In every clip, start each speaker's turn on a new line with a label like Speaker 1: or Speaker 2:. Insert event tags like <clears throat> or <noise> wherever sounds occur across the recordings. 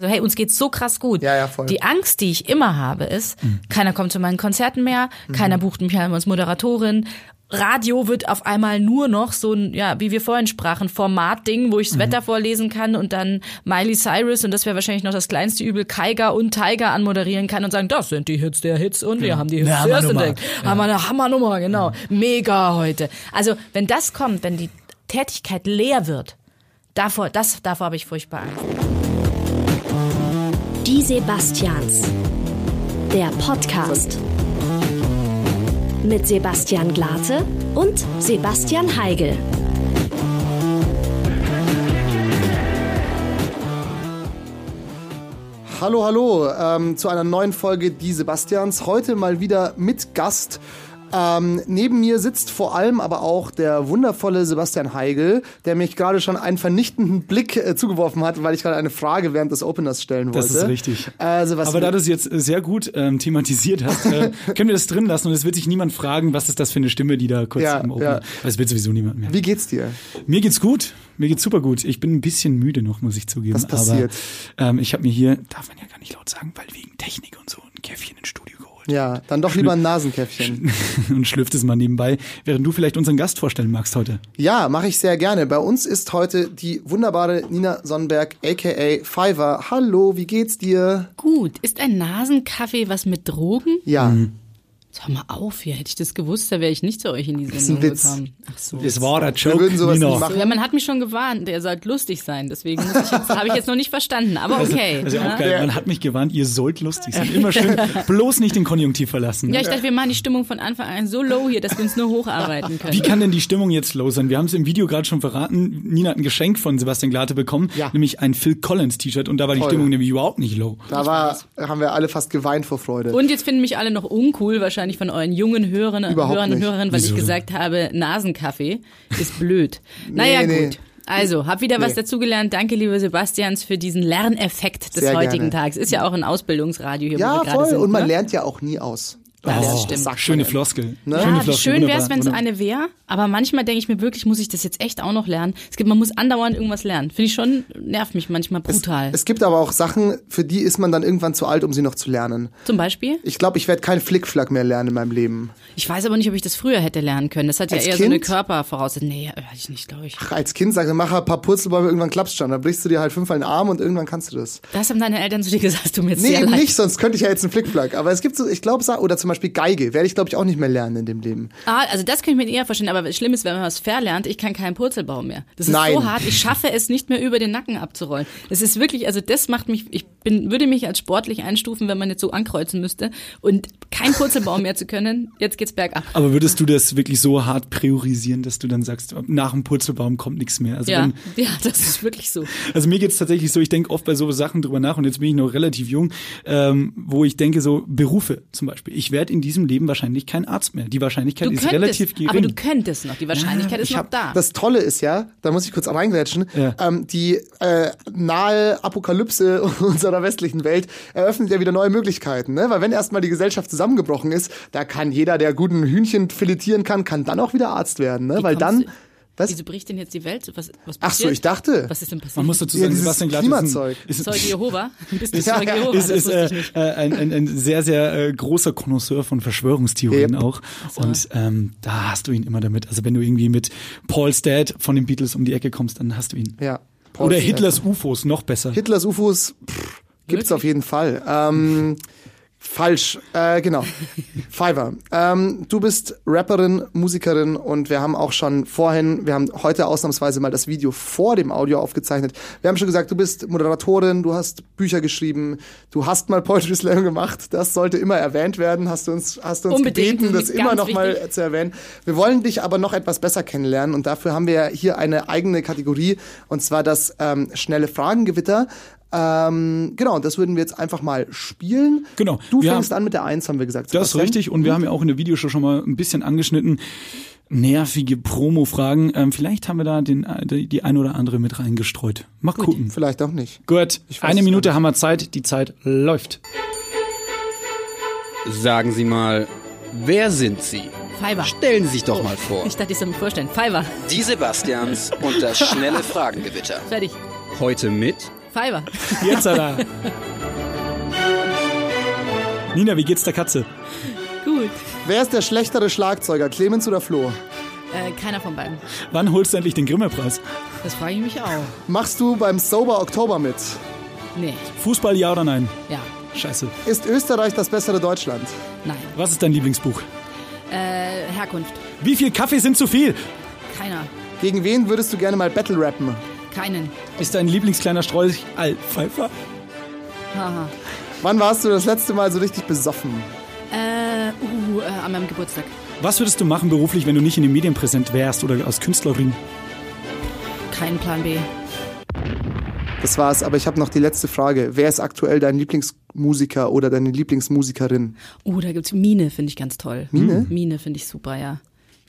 Speaker 1: So, hey, uns geht's so krass gut.
Speaker 2: Ja, ja, voll.
Speaker 1: Die Angst, die ich immer habe, ist, keiner kommt zu meinen Konzerten mehr, keiner bucht mich als Moderatorin. Radio wird auf einmal nur noch so ein, ja, wie wir vorhin sprachen, Formatding, wo ich das Wetter vorlesen kann und dann Miley Cyrus und das wäre wahrscheinlich noch das kleinste Übel, Kaiger und Tiger anmoderieren kann und sagen, das sind die Hits der Hits und wir haben die Hits zuerst
Speaker 3: Hammernummer.
Speaker 1: entdeckt. Haben wir eine Hammernummer, genau. Mega heute. Also, wenn das kommt, wenn die Tätigkeit leer wird, davor, das, davor habe ich furchtbar Angst.
Speaker 4: Die Sebastians. Der Podcast. Mit Sebastian Glate und Sebastian Heigel.
Speaker 2: Hallo, hallo ähm, zu einer neuen Folge Die Sebastians. Heute mal wieder mit Gast. Ähm, neben mir sitzt vor allem aber auch der wundervolle Sebastian Heigel, der mich gerade schon einen vernichtenden Blick äh, zugeworfen hat, weil ich gerade eine Frage während des Openers stellen wollte.
Speaker 3: Das ist richtig.
Speaker 2: Äh, Sebastian,
Speaker 3: Aber da du es jetzt sehr gut ähm, thematisiert hast, äh, <laughs> können wir das drin lassen und es wird sich niemand fragen, was ist das für eine Stimme, die da kurz
Speaker 2: Ja,
Speaker 3: im Open.
Speaker 2: ja.
Speaker 3: Das wird sowieso niemand mehr.
Speaker 2: wie geht's dir?
Speaker 3: Mir geht's gut. Mir geht's super gut. Ich bin ein bisschen müde noch, muss ich zugeben.
Speaker 2: Was passiert?
Speaker 3: Aber ähm, ich habe mir hier, darf man ja gar nicht laut sagen, weil wegen Technik und so ein Käffchen ins Studio.
Speaker 2: Ja, dann doch lieber ein Nasenkäffchen. <laughs>
Speaker 3: und schlürft es mal nebenbei, während du vielleicht unseren Gast vorstellen magst heute.
Speaker 2: Ja, mache ich sehr gerne. Bei uns ist heute die wunderbare Nina Sonnenberg, aka Fiverr. Hallo, wie geht's dir?
Speaker 1: Gut, ist ein Nasenkaffee was mit Drogen?
Speaker 2: Ja,
Speaker 1: Jetzt hör mal auf hier, hätte ich das gewusst, da wäre ich nicht zu euch in die
Speaker 2: ist
Speaker 1: Sendung
Speaker 2: ein Witz.
Speaker 1: gekommen. Ach so.
Speaker 3: Es war der
Speaker 2: wir
Speaker 3: Joke,
Speaker 2: würden sowas
Speaker 3: Nina.
Speaker 2: nicht machen.
Speaker 1: Ja, man hat mich schon gewarnt, der sollte lustig sein, deswegen muss ich jetzt, <laughs> habe ich jetzt noch nicht verstanden, aber okay.
Speaker 3: Das ist ja
Speaker 1: ja.
Speaker 3: auch geil. Man hat mich gewarnt, ihr sollt lustig sein. Immer schön, <laughs> bloß nicht den Konjunktiv verlassen.
Speaker 1: Ja, ich dachte, wir machen die Stimmung von Anfang an so low hier, dass wir uns nur hocharbeiten können.
Speaker 3: Wie kann denn die Stimmung jetzt low sein? Wir haben es im Video gerade schon verraten. Nina hat ein Geschenk von Sebastian Glate bekommen,
Speaker 2: Ja.
Speaker 3: nämlich ein Phil Collins T-Shirt und da war die
Speaker 2: Toll.
Speaker 3: Stimmung nämlich überhaupt nicht low.
Speaker 2: da war, haben wir alle fast geweint vor Freude.
Speaker 1: Und jetzt finden mich alle noch uncool, wahrscheinlich von euren jungen Hörern,
Speaker 2: Überhaupt
Speaker 1: Hörern und
Speaker 2: nicht.
Speaker 1: Hörerinnen, weil
Speaker 3: Wieso
Speaker 1: ich gesagt habe, Nasenkaffee ist blöd. <laughs> naja,
Speaker 2: nee.
Speaker 1: gut. Also, hab wieder was
Speaker 2: Nee.
Speaker 1: dazugelernt. Danke, liebe Sebastians, für diesen Lerneffekt des
Speaker 2: Sehr
Speaker 1: heutigen
Speaker 2: gerne.
Speaker 1: Tages. Ist ja auch ein Ausbildungsradio hier, wo
Speaker 2: ja,
Speaker 1: wir gerade
Speaker 2: voll.
Speaker 1: sind.
Speaker 2: Und man
Speaker 1: ne?
Speaker 2: lernt ja auch nie aus.
Speaker 1: Ja, das
Speaker 2: Oh,
Speaker 1: stimmt.
Speaker 2: sagt man
Speaker 3: Schöne. Floskel.
Speaker 2: Ne?
Speaker 3: Schöne
Speaker 1: Ja,
Speaker 3: Floskel.
Speaker 1: schön wäre es, wenn
Speaker 3: wunderbar.
Speaker 1: eine wäre, aber manchmal denke ich mir wirklich, muss ich das jetzt echt auch noch lernen? Es gibt, man muss andauernd irgendwas lernen. Finde ich schon, nervt mich manchmal brutal.
Speaker 2: Es gibt aber auch Sachen, für die ist man dann irgendwann zu alt, um sie noch zu lernen.
Speaker 1: Zum Beispiel?
Speaker 2: Ich glaube, ich werde kein Flickflack mehr lernen in meinem Leben.
Speaker 1: Ich weiß aber nicht, ob ich das früher hätte lernen können. Das hat ja
Speaker 2: Als
Speaker 1: eher so eine
Speaker 2: Kind?
Speaker 1: Körpervoraussetzung. Nee, hatte ich nicht, glaube ich.
Speaker 2: Ach, als Kind sagst du, mach ein paar Purzelbäume, irgendwann klappt's schon. Dann brichst du dir halt fünfmal den Arm und irgendwann kannst du das.
Speaker 1: Das haben deine Eltern zu dir gesagt, du mir jetzt
Speaker 2: Nee,
Speaker 1: sehr
Speaker 2: eben
Speaker 1: leid.
Speaker 2: nicht, sonst könnte ich ja jetzt einen Flickflack. Aber es gibt so, ich glaube, oder zum Beispiel Geige, werde ich glaube ich auch nicht mehr lernen in dem Leben.
Speaker 1: Ah, also das kann ich mir eher vorstellen, aber schlimm ist, wenn man was verlernt, ich kann keinen Purzelbaum mehr. Das ist
Speaker 2: Nein.
Speaker 1: so hart, ich schaffe es nicht mehr über den Nacken abzurollen. Das ist wirklich, also das macht mich, ich bin, würde mich als sportlich einstufen, wenn man jetzt so ankreuzen müsste und kein Purzelbaum mehr zu können, jetzt geht's bergab.
Speaker 3: Aber würdest du das wirklich so hart priorisieren, dass du dann sagst, nach dem Purzelbaum kommt nichts mehr? Also,
Speaker 1: Ja,
Speaker 3: wenn,
Speaker 1: ja, das ist wirklich so.
Speaker 3: also mir geht's tatsächlich so, ich denke oft bei so Sachen drüber nach und jetzt bin ich noch relativ jung, ähm, wo ich denke so, Berufe zum Beispiel. Ich werde in diesem Leben wahrscheinlich kein Arzt mehr. Die Wahrscheinlichkeit
Speaker 1: Du
Speaker 3: ist
Speaker 1: könntest,
Speaker 3: relativ gering.
Speaker 1: aber du könntest noch, die Wahrscheinlichkeit ist
Speaker 3: ich
Speaker 1: noch
Speaker 3: hab-
Speaker 1: da.
Speaker 2: Das Tolle ist ja, da muss ich kurz reingrätschen,
Speaker 3: Ja.
Speaker 2: ähm, die äh, nahe Apokalypse <laughs> unserer westlichen Welt eröffnet ja wieder neue Möglichkeiten. Ne? Weil wenn erstmal die Gesellschaft zusammengebrochen ist, da kann jeder, der guten Hühnchen filetieren kann, kann dann auch wieder Arzt werden. Ne? Weil dann... Was?
Speaker 1: Wieso bricht denn jetzt die Welt? Was, was
Speaker 2: Ach
Speaker 1: passiert?
Speaker 2: so, ich dachte...
Speaker 1: Was ist denn passiert?
Speaker 3: Man muss dazu
Speaker 2: Ja,
Speaker 3: sagen,
Speaker 2: dieses
Speaker 3: Sebastian Glatt
Speaker 2: Klimazeug.
Speaker 3: ist, ein,
Speaker 1: Zeuge Jehova? Bist du
Speaker 2: Ja,
Speaker 1: Zeuge
Speaker 2: ja,
Speaker 1: Jehova?
Speaker 3: ist,
Speaker 1: Das
Speaker 3: ist äh, äh, ein, ein, ein sehr, sehr äh, großer Connoisseur von Verschwörungstheorien
Speaker 2: Yep.
Speaker 3: auch. Und ähm, da hast du ihn immer damit. Also wenn du irgendwie mit Paul's Dad von den Beatles um die Ecke kommst, dann hast du ihn.
Speaker 2: Ja.
Speaker 3: Oder
Speaker 2: Paul-
Speaker 3: Hitlers UFOs, noch besser.
Speaker 2: Hitlers UFOs pff, gibt's auf jeden Fall. Ähm, falsch, äh, genau. <laughs> Fiverr. Ähm, du bist Rapperin, Musikerin und wir haben auch schon vorhin, wir haben heute ausnahmsweise mal das Video vor dem Audio aufgezeichnet. Wir haben schon gesagt, du bist Moderatorin, du hast Bücher geschrieben, du hast mal Poetry Slam gemacht. Das sollte immer erwähnt werden. Hast du uns, hast du uns
Speaker 1: Unbedingt,
Speaker 2: gebeten, das immer noch mal
Speaker 1: wichtig.
Speaker 2: zu erwähnen. Wir wollen dich aber noch etwas besser kennenlernen und dafür haben wir hier eine eigene Kategorie und zwar das ähm, schnelle Fragengewitter. Ähm, genau, und das würden wir jetzt einfach mal spielen.
Speaker 3: Genau.
Speaker 2: Du
Speaker 3: Wir
Speaker 2: fängst
Speaker 3: haben-
Speaker 2: an mit der Eins, haben wir gesagt.
Speaker 3: Das ist
Speaker 2: Sebastian.
Speaker 3: richtig. Und wir haben ja auch in der Videoshow schon mal ein bisschen angeschnitten. Nervige Promo-Fragen. Ähm, vielleicht haben wir da den, äh, die, die ein oder andere mit reingestreut. Mal gucken.
Speaker 2: Vielleicht auch nicht.
Speaker 3: Gut. Eine Minute haben wir Zeit. Die Zeit läuft.
Speaker 5: Sagen Sie mal, wer sind Sie?
Speaker 1: Fiverr.
Speaker 5: Stellen Sie sich doch mal vor.
Speaker 1: Ich dachte, ich soll mir vorstellen. Fiverr.
Speaker 5: Die Sebastians und das schnelle <laughs> Fragengewitter.
Speaker 1: Fertig.
Speaker 5: Heute mit
Speaker 1: Fiverr.
Speaker 3: Jetzt, Alter. Nina, wie geht's der Katze?
Speaker 1: Gut.
Speaker 2: Wer ist der schlechtere Schlagzeuger, Clemens oder Flo?
Speaker 1: Äh, keiner von beiden.
Speaker 3: Wann holst du endlich den Grimme-Preis?
Speaker 1: Das frage ich mich auch.
Speaker 2: Machst du beim Sober Oktober mit?
Speaker 1: Nee.
Speaker 3: Fußball, ja oder nein?
Speaker 1: Ja.
Speaker 3: Scheiße.
Speaker 2: Ist Österreich das bessere Deutschland?
Speaker 1: Nein.
Speaker 3: Was ist dein Lieblingsbuch?
Speaker 1: Äh, Herkunft.
Speaker 3: Wie viel Kaffee sind zu viel?
Speaker 1: Keiner.
Speaker 2: Gegen wen würdest du gerne mal Battle rappen?
Speaker 1: Keinen.
Speaker 3: Ist dein Lieblingskleiner Strolch Alpfeifer?
Speaker 1: Haha.
Speaker 2: Wann warst du das letzte Mal so richtig besoffen?
Speaker 1: Äh, uh, äh, an meinem Geburtstag.
Speaker 3: Was würdest du machen beruflich, wenn du nicht in den Medien präsent wärst oder als Künstlerin?
Speaker 1: Kein Plan B.
Speaker 2: Das war's, aber ich habe noch die letzte Frage. Wer ist aktuell dein Lieblingsmusiker oder deine Lieblingsmusikerin?
Speaker 1: Uh, da gibt's Mine, finde ich ganz toll.
Speaker 2: Mine?
Speaker 1: Mine finde ich super, ja.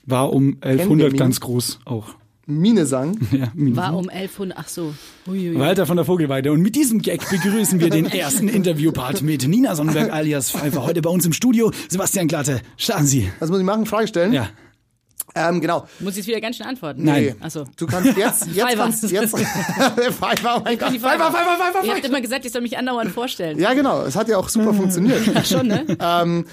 Speaker 3: War um
Speaker 2: wir
Speaker 3: 1100
Speaker 2: ihn?
Speaker 3: ganz groß auch.
Speaker 2: Mine sang. <laughs>
Speaker 3: Ja, Mine.
Speaker 1: War um 1100, ach so. Uiui.
Speaker 3: Walter von der Vogelweide. Und mit diesem Gag begrüßen wir den <laughs> ersten Interviewpart mit Nina Sonnenberg alias Pfeiffer. Heute bei uns im Studio. Sebastian Glatte, starten Sie.
Speaker 2: Was muss ich machen? Frage stellen?
Speaker 3: Ja.
Speaker 2: Ähm, genau.
Speaker 1: Muss ich jetzt wieder ganz schnell antworten?
Speaker 3: Nein.
Speaker 1: Achso.
Speaker 2: Du kannst jetzt, <laughs> jetzt
Speaker 1: Fiverr.
Speaker 2: kannst jetzt, <laughs> <laughs> Pfeiffer, oh mein Gott. Pfeiffer, Pfeiffer, Pfeiffer,
Speaker 1: Ihr habt immer gesagt, ich soll mich andauernd vorstellen.
Speaker 2: Ja, genau. Es hat ja auch super funktioniert.
Speaker 1: Ach schon, ne?
Speaker 2: ähm,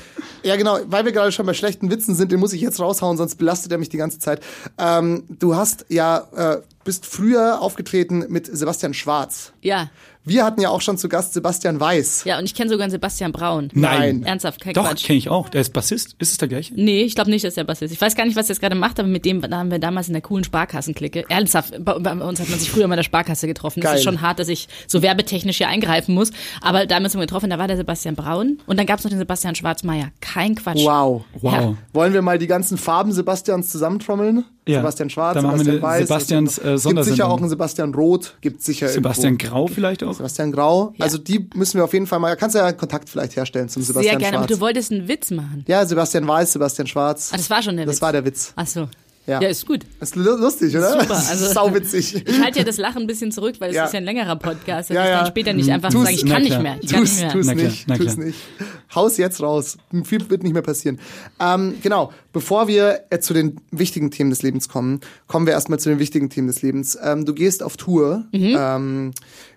Speaker 2: ja, genau. Weil wir gerade schon bei schlechten Witzen sind, den muss ich jetzt raushauen, sonst belastet er mich die ganze Zeit. Ähm, du hast ja, äh, bist früher aufgetreten mit Sebastian Schwarz.
Speaker 1: Ja.
Speaker 2: Wir hatten ja auch schon zu Gast Sebastian Weiß.
Speaker 1: Ja, und ich kenne sogar einen Sebastian Braun.
Speaker 2: Nein.
Speaker 1: Ernsthaft, kein
Speaker 3: Doch,
Speaker 1: Quatsch.
Speaker 3: kenne ich auch. Der ist Bassist. Ist es der gleiche?
Speaker 1: Nee, ich glaube nicht, dass der Bass ist. Ich weiß gar nicht, was er jetzt gerade macht, aber mit dem haben wir damals in der coolen Sparkassenklicke. Ernsthaft, bei, bei uns hat man sich früher mal in der Sparkasse getroffen. Das
Speaker 2: Geil.
Speaker 1: ist schon hart, dass ich so werbetechnisch hier eingreifen muss. Aber damals haben wir getroffen, da war der Sebastian Braun und dann gab's noch den Sebastian Schwarzmeier. Kein Quatsch.
Speaker 2: Wow.
Speaker 3: Wow.
Speaker 1: Ja.
Speaker 2: Wollen wir mal die ganzen Farben Sebastians zusammentrommeln?
Speaker 3: Ja.
Speaker 2: Sebastian Schwarz,
Speaker 3: Dann machen wir
Speaker 2: Sebastian
Speaker 3: eine
Speaker 2: Weiß.
Speaker 3: Sebastians, äh,
Speaker 2: Gibt sicher auch einen Sebastian Rot, gibt sicher
Speaker 3: Sebastian
Speaker 2: irgendwo.
Speaker 3: Grau vielleicht auch?
Speaker 2: Sebastian Grau.
Speaker 1: Ja.
Speaker 2: Also die müssen wir auf jeden Fall mal, kannst du ja einen Kontakt vielleicht herstellen zum
Speaker 1: Sehr
Speaker 2: Sebastian
Speaker 1: gerne, aber
Speaker 2: Schwarz.
Speaker 1: du wolltest einen Witz machen.
Speaker 2: ja, Sebastian Weiß, Sebastian Schwarz.
Speaker 1: Ah, das war schon der
Speaker 2: Das
Speaker 1: Witz.
Speaker 2: war der Witz.
Speaker 1: Ach so.
Speaker 2: Ja.
Speaker 1: Ja, ist gut.
Speaker 2: ist lu- lustig, oder?
Speaker 1: Super, also-
Speaker 2: Sauwitzig. <laughs>
Speaker 1: Ich halte ja das Lachen ein bisschen zurück, weil es
Speaker 2: Ja.
Speaker 1: ist ja ein längerer Podcast. dass
Speaker 2: Ja,
Speaker 1: ich
Speaker 2: ja.
Speaker 1: dann später nicht einfach
Speaker 2: Tu's-
Speaker 1: sage, ich kann nicht mehr. Ich kann
Speaker 2: Tu's,
Speaker 1: nicht mehr.
Speaker 2: tu's
Speaker 3: Na klar,
Speaker 2: nicht,
Speaker 3: na
Speaker 2: tu's nicht. Haus jetzt raus. Viel wird nicht mehr passieren. Ähm, genau, bevor wir äh, zu den wichtigen Themen des Lebens kommen, kommen wir erstmal zu den wichtigen Themen des Lebens. Ähm, du gehst auf Tour.
Speaker 1: Mhm.
Speaker 2: Ähm,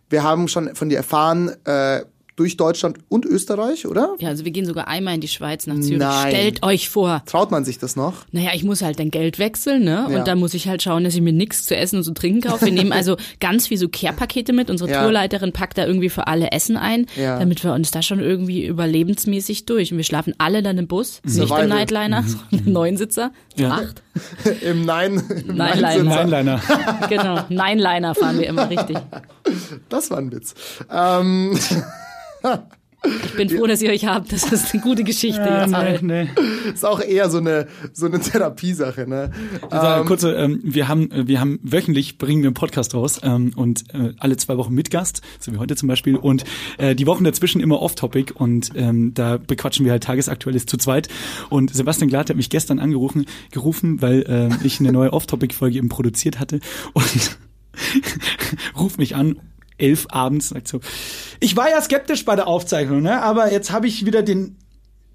Speaker 2: wir haben schon von dir erfahren, äh, durch Deutschland und Österreich, oder?
Speaker 1: Ja, also wir gehen sogar einmal in die Schweiz nach Zürich.
Speaker 2: Nein.
Speaker 1: Stellt euch vor.
Speaker 2: Traut man sich das noch?
Speaker 1: Naja, ich muss halt dann Geld wechseln, ne?
Speaker 2: Ja.
Speaker 1: Und dann muss ich halt schauen, dass ich mir nichts zu essen und zu trinken kaufe. Wir nehmen also <laughs> ganz viel so Care-Pakete mit. Unsere
Speaker 2: Ja.
Speaker 1: Tourleiterin packt da irgendwie für alle Essen ein,
Speaker 2: Ja.
Speaker 1: damit wir uns da schon irgendwie überlebensmäßig durch. Und wir schlafen alle dann im Bus, nicht
Speaker 2: Survival.
Speaker 1: im Nightliner, sondern im Neunsitzer.
Speaker 3: Ja.
Speaker 1: Acht. <laughs>
Speaker 2: Im Nein. Im
Speaker 1: Nein-Liner.
Speaker 2: Nein-Sitzer.
Speaker 3: Einliner. <laughs>
Speaker 1: Genau, Nine-Liner fahren wir immer richtig.
Speaker 2: Das war ein Witz. Ähm,
Speaker 1: Ich bin froh, dass ihr euch habt. Das ist eine gute Geschichte jetzt.
Speaker 3: nee, nee.
Speaker 2: ist auch eher so eine, so eine Therapiesache, ne?
Speaker 3: Ähm, kurze, ähm, wir haben, äh, wir haben wöchentlich bringen wir einen Podcast raus ähm, und äh, alle zwei Wochen mit Gast, so wie heute zum Beispiel, und äh, die Wochen dazwischen immer Off-Topic und ähm, da bequatschen wir halt Tagesaktuelles zu zweit. Und Sebastian Glatt hat mich gestern angerufen, gerufen, weil äh, ich eine neue Off-Topic-Folge eben produziert hatte und <laughs> ruft mich an elf abends, sagt so, ich war ja skeptisch bei der Aufzeichnung, ne? aber jetzt habe ich wieder den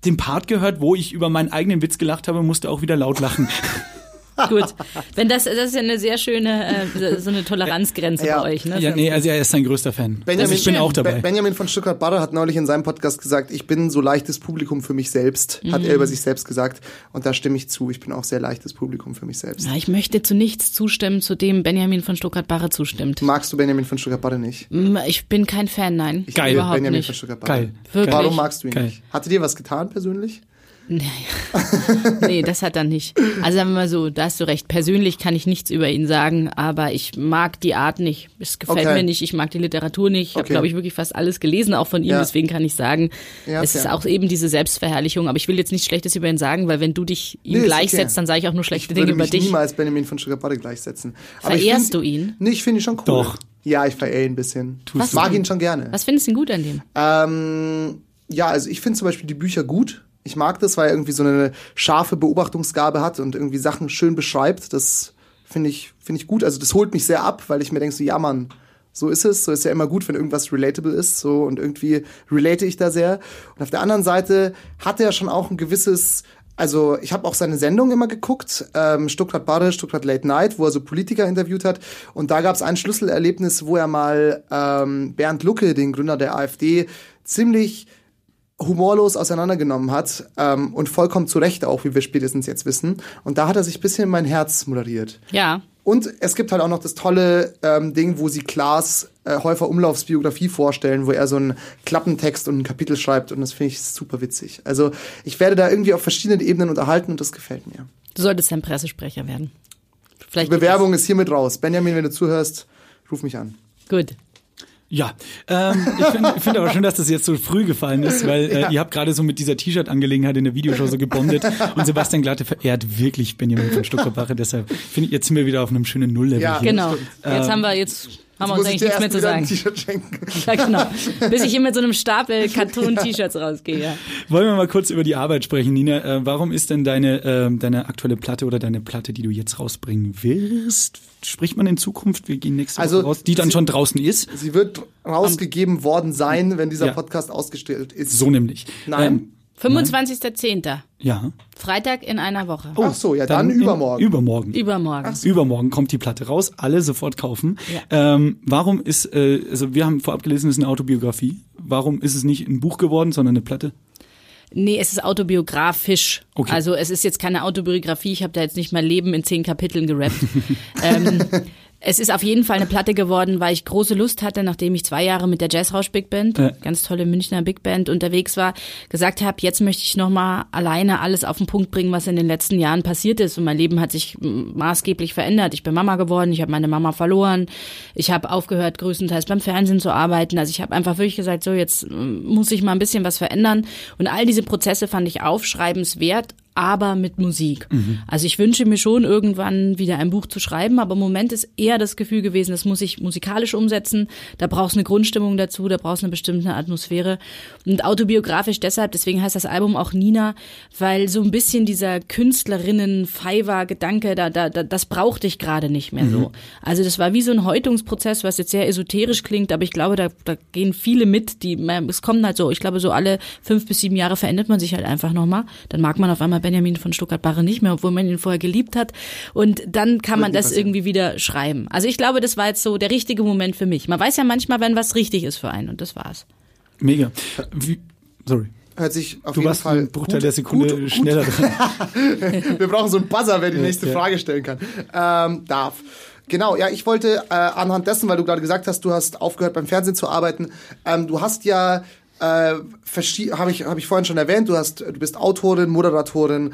Speaker 3: den Part gehört, wo ich über meinen eigenen Witz gelacht habe, musste auch wieder laut lachen. <laughs> <laughs>
Speaker 1: Gut. Wenn das, das ist ja eine sehr schöne, äh, so eine Toleranzgrenze
Speaker 2: Ja.
Speaker 1: bei euch, ne?
Speaker 3: Ja, nee, also er ist sein größter Fan.
Speaker 2: Benjamin,
Speaker 3: also ich bin auch dabei.
Speaker 2: Be- Benjamin von Stuttgart-Barre hat neulich in seinem Podcast gesagt, ich bin so leichtes Publikum für mich selbst, hat
Speaker 1: Mhm.
Speaker 2: er über sich selbst gesagt. Und da stimme ich zu. Ich bin auch sehr leichtes Publikum für mich selbst.
Speaker 1: Ja, ich möchte zu nichts zustimmen, zu dem Benjamin von Stuttgart-Barre zustimmt.
Speaker 2: Magst du Benjamin von Stuttgart-Barre nicht?
Speaker 1: Mm, Ich bin kein Fan, nein.
Speaker 2: Ich
Speaker 3: Geil,
Speaker 1: überhaupt
Speaker 2: Benjamin
Speaker 1: nicht.
Speaker 2: von Stuttgart-Barre.
Speaker 3: Geil.
Speaker 1: Wirklich?
Speaker 2: Warum magst du ihn
Speaker 3: Geil.
Speaker 2: nicht? Hatte dir was getan persönlich? <laughs>
Speaker 1: Nee, das hat er nicht. Also sagen wir mal so, da hast du recht. Persönlich kann ich nichts über ihn sagen, aber ich mag die Art nicht. Es gefällt
Speaker 2: Okay.
Speaker 1: mir nicht, ich mag die Literatur nicht. Ich habe,
Speaker 2: Okay.
Speaker 1: glaube ich, wirklich fast alles gelesen, auch von ihm.
Speaker 2: Ja.
Speaker 1: Deswegen kann ich sagen,
Speaker 2: Ja,
Speaker 1: es ist auch eben diese Selbstverherrlichung. Aber ich will jetzt nichts Schlechtes über ihn sagen, weil wenn du dich ihm
Speaker 2: Nee,
Speaker 1: gleichsetzt,
Speaker 2: okay.
Speaker 1: dann sage ich auch nur schlechte
Speaker 2: Ich würde
Speaker 1: Dinge über
Speaker 2: mich
Speaker 1: dich.
Speaker 2: niemals Benjamin von Stuttgart-Barre gleichsetzen. Aber ich
Speaker 1: Verehrst
Speaker 2: find-
Speaker 1: du ihn?
Speaker 2: Nee, ich finde ihn schon cool.
Speaker 3: Doch.
Speaker 2: Ja, ich verehre ihn ein bisschen.
Speaker 1: Was
Speaker 2: mag ihn schon gerne.
Speaker 1: Was findest du denn gut an dem?
Speaker 2: Ähm, ja, also ich finde zum Beispiel die Bücher gut. Ich mag das, weil er irgendwie so eine scharfe Beobachtungsgabe hat und irgendwie Sachen schön beschreibt. Das finde ich, finde ich gut. Also das holt mich sehr ab, weil ich mir denke so, ja Mann, so ist es. So ist ja immer gut, wenn irgendwas relatable ist. So und irgendwie relate ich da sehr. Und auf der anderen Seite hat er schon auch ein gewisses also ich habe auch seine Sendung immer geguckt, ähm, Stuttgart Barre, Stuttgart Late Night, wo er so Politiker interviewt hat. Und da gab es ein Schlüsselerlebnis, wo er mal ähm, Bernd Lucke, den Gründer der AfD, ziemlich humorlos auseinandergenommen hat ähm, und vollkommen zu Recht auch, wie wir spätestens jetzt wissen. Und da hat er sich ein bisschen in mein Herz moderiert.
Speaker 1: Ja.
Speaker 2: Und es gibt halt auch noch das tolle ähm, Ding, wo sie Klaas äh, Häufer Umlaufs Biografie vorstellen, wo er so einen Klappentext und ein Kapitel schreibt und das finde ich super witzig. Also ich werde da irgendwie auf verschiedenen Ebenen unterhalten und das gefällt mir.
Speaker 1: Du solltest ein Pressesprecher werden.
Speaker 2: Die
Speaker 1: Vielleicht
Speaker 2: Bewerbung ist hiermit raus. Benjamin, wenn du zuhörst, ruf mich an.
Speaker 1: Gut.
Speaker 3: Ja, ähm, ich finde find aber schön, dass das jetzt so früh gefallen ist, weil äh,
Speaker 2: Ja.
Speaker 3: ihr habt gerade so mit dieser T-Shirt-Angelegenheit in der Videoshow so gebondet und Sebastian Glatte verehrt wirklich Benjamin von Stuttgart-Barre, deshalb finde ich, jetzt sind wir wieder auf einem schönen Nulllevel
Speaker 2: Ja.
Speaker 3: hier.
Speaker 1: Genau. Jetzt haben wir jetzt haben wir uns eigentlich nichts mehr zu
Speaker 2: wieder ein
Speaker 1: sagen.
Speaker 2: T-Shirt schenken.
Speaker 1: Ja, genau. <laughs> Bis ich hier mit so einem Stapel Cartoon-T-Shirts rausgehe. Ja.
Speaker 3: Wollen wir mal kurz über die Arbeit sprechen, Nina. Äh, warum ist denn deine, äh, deine aktuelle Platte oder deine Platte, die du jetzt rausbringen wirst, spricht man in Zukunft, wir gehen nächste
Speaker 2: Also,
Speaker 3: Woche raus, die dann
Speaker 2: sie-
Speaker 3: schon draußen ist?
Speaker 2: Sie wird rausgegeben worden sein, wenn dieser
Speaker 3: Ja.
Speaker 2: Podcast ausgestellt ist.
Speaker 3: So nämlich.
Speaker 2: Nein.
Speaker 1: 25.10.
Speaker 3: Ja.
Speaker 1: Freitag in einer Woche.
Speaker 2: Ach so, ja, dann,
Speaker 3: in-
Speaker 2: übermorgen.
Speaker 3: Übermorgen.
Speaker 1: Übermorgen.
Speaker 3: Übermorgen kommt die Platte raus, alle sofort kaufen. Ähm, warum ist, äh, also wir haben vorab gelesen, es ist eine Autobiografie. Warum ist es nicht ein Buch geworden, sondern eine Platte?
Speaker 1: Nee, es ist autobiografisch.
Speaker 3: Okay.
Speaker 1: Also es ist jetzt keine Autobiografie. Ich habe da jetzt nicht mein Leben in zehn Kapiteln gerappt. <laughs> ähm, es ist auf jeden Fall eine Platte geworden, weil ich große Lust hatte, nachdem ich zwei Jahre mit der Jazzrausch Big Band,
Speaker 3: Ja.
Speaker 1: ganz tolle Münchner Big Band unterwegs war, gesagt habe, jetzt möchte ich noch mal alleine alles auf den Punkt bringen, was in den letzten Jahren passiert ist. Und mein Leben hat sich maßgeblich verändert. Ich bin Mama geworden, ich habe meine Mama verloren, ich habe aufgehört, größtenteils beim Fernsehen zu arbeiten. Also ich habe einfach wirklich gesagt, so jetzt mm, muss ich mal ein bisschen was verändern. Und all diese Prozesse fand ich aufschreibenswert, aber mit Musik. Also ich wünsche mir schon irgendwann wieder ein Buch zu schreiben, aber im Moment ist eher das Gefühl gewesen, das muss ich musikalisch umsetzen. Da brauchst du eine Grundstimmung dazu, da brauchst du eine bestimmte Atmosphäre. Und autobiografisch deshalb, deswegen heißt das Album auch Nina, weil so ein bisschen dieser Künstlerinnen-Fiverr-Gedanke, da, da, da, das brauchte ich gerade nicht mehr so. Also das war wie so ein Häutungsprozess, was jetzt sehr esoterisch klingt, aber ich glaube, da, da gehen viele mit, die, es kommt halt so, ich glaube, so alle fünf bis sieben Jahre verändert man sich halt einfach nochmal. Dann mag man auf einmal Benjamin von Stuttgart-Barre nicht mehr, obwohl man ihn vorher geliebt hat. Und dann kann man das
Speaker 2: passieren.
Speaker 1: irgendwie wieder schreiben. Also ich glaube, das war jetzt so der richtige Moment für mich. Man weiß ja manchmal, wenn was richtig ist für einen und das war's.
Speaker 3: Mega. Wie, sorry.
Speaker 2: Hört sich auf
Speaker 3: Du
Speaker 2: jeden
Speaker 3: warst
Speaker 2: Fall
Speaker 3: einen Bruchteil
Speaker 2: gut-
Speaker 3: der Sekunde
Speaker 2: gut- gut
Speaker 3: schneller dran. <laughs>
Speaker 2: Wir brauchen so einen Buzzer, wer die nächste
Speaker 3: ja.
Speaker 2: Frage stellen kann. Ähm, darf. Genau, ja, ich wollte äh, anhand dessen, weil du gerade gesagt hast, du hast aufgehört beim Fernsehen zu arbeiten. Ähm, du hast ja äh, habe ich habe ich vorhin schon erwähnt, du hast du bist Autorin, Moderatorin,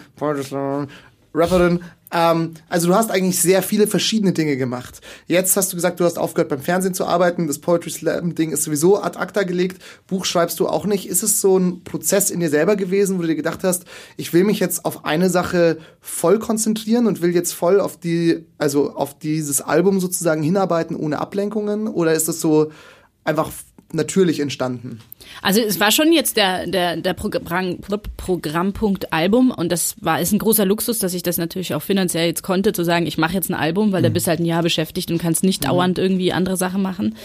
Speaker 2: Rapperin. Ähm, also du hast eigentlich sehr viele verschiedene Dinge gemacht. Jetzt hast du gesagt, du hast aufgehört beim Fernsehen zu arbeiten. Das Poetry Slam Ding ist sowieso ad acta gelegt. Buch schreibst du auch nicht. Ist es so ein Prozess in dir selber gewesen, wo du dir gedacht hast, ich will mich jetzt auf eine Sache voll konzentrieren und will jetzt voll auf die, also auf dieses Album sozusagen hinarbeiten ohne Ablenkungen? Oder ist das so einfach natürlich entstanden?
Speaker 1: Also es war schon jetzt der, der, der Programm, Programmpunkt Album und das war ist ein großer Luxus, dass ich das natürlich auch finanziell jetzt konnte, zu sagen, ich mache jetzt ein Album, weil da bist halt ein Jahr beschäftigt und kannst nicht dauernd irgendwie andere Sachen machen.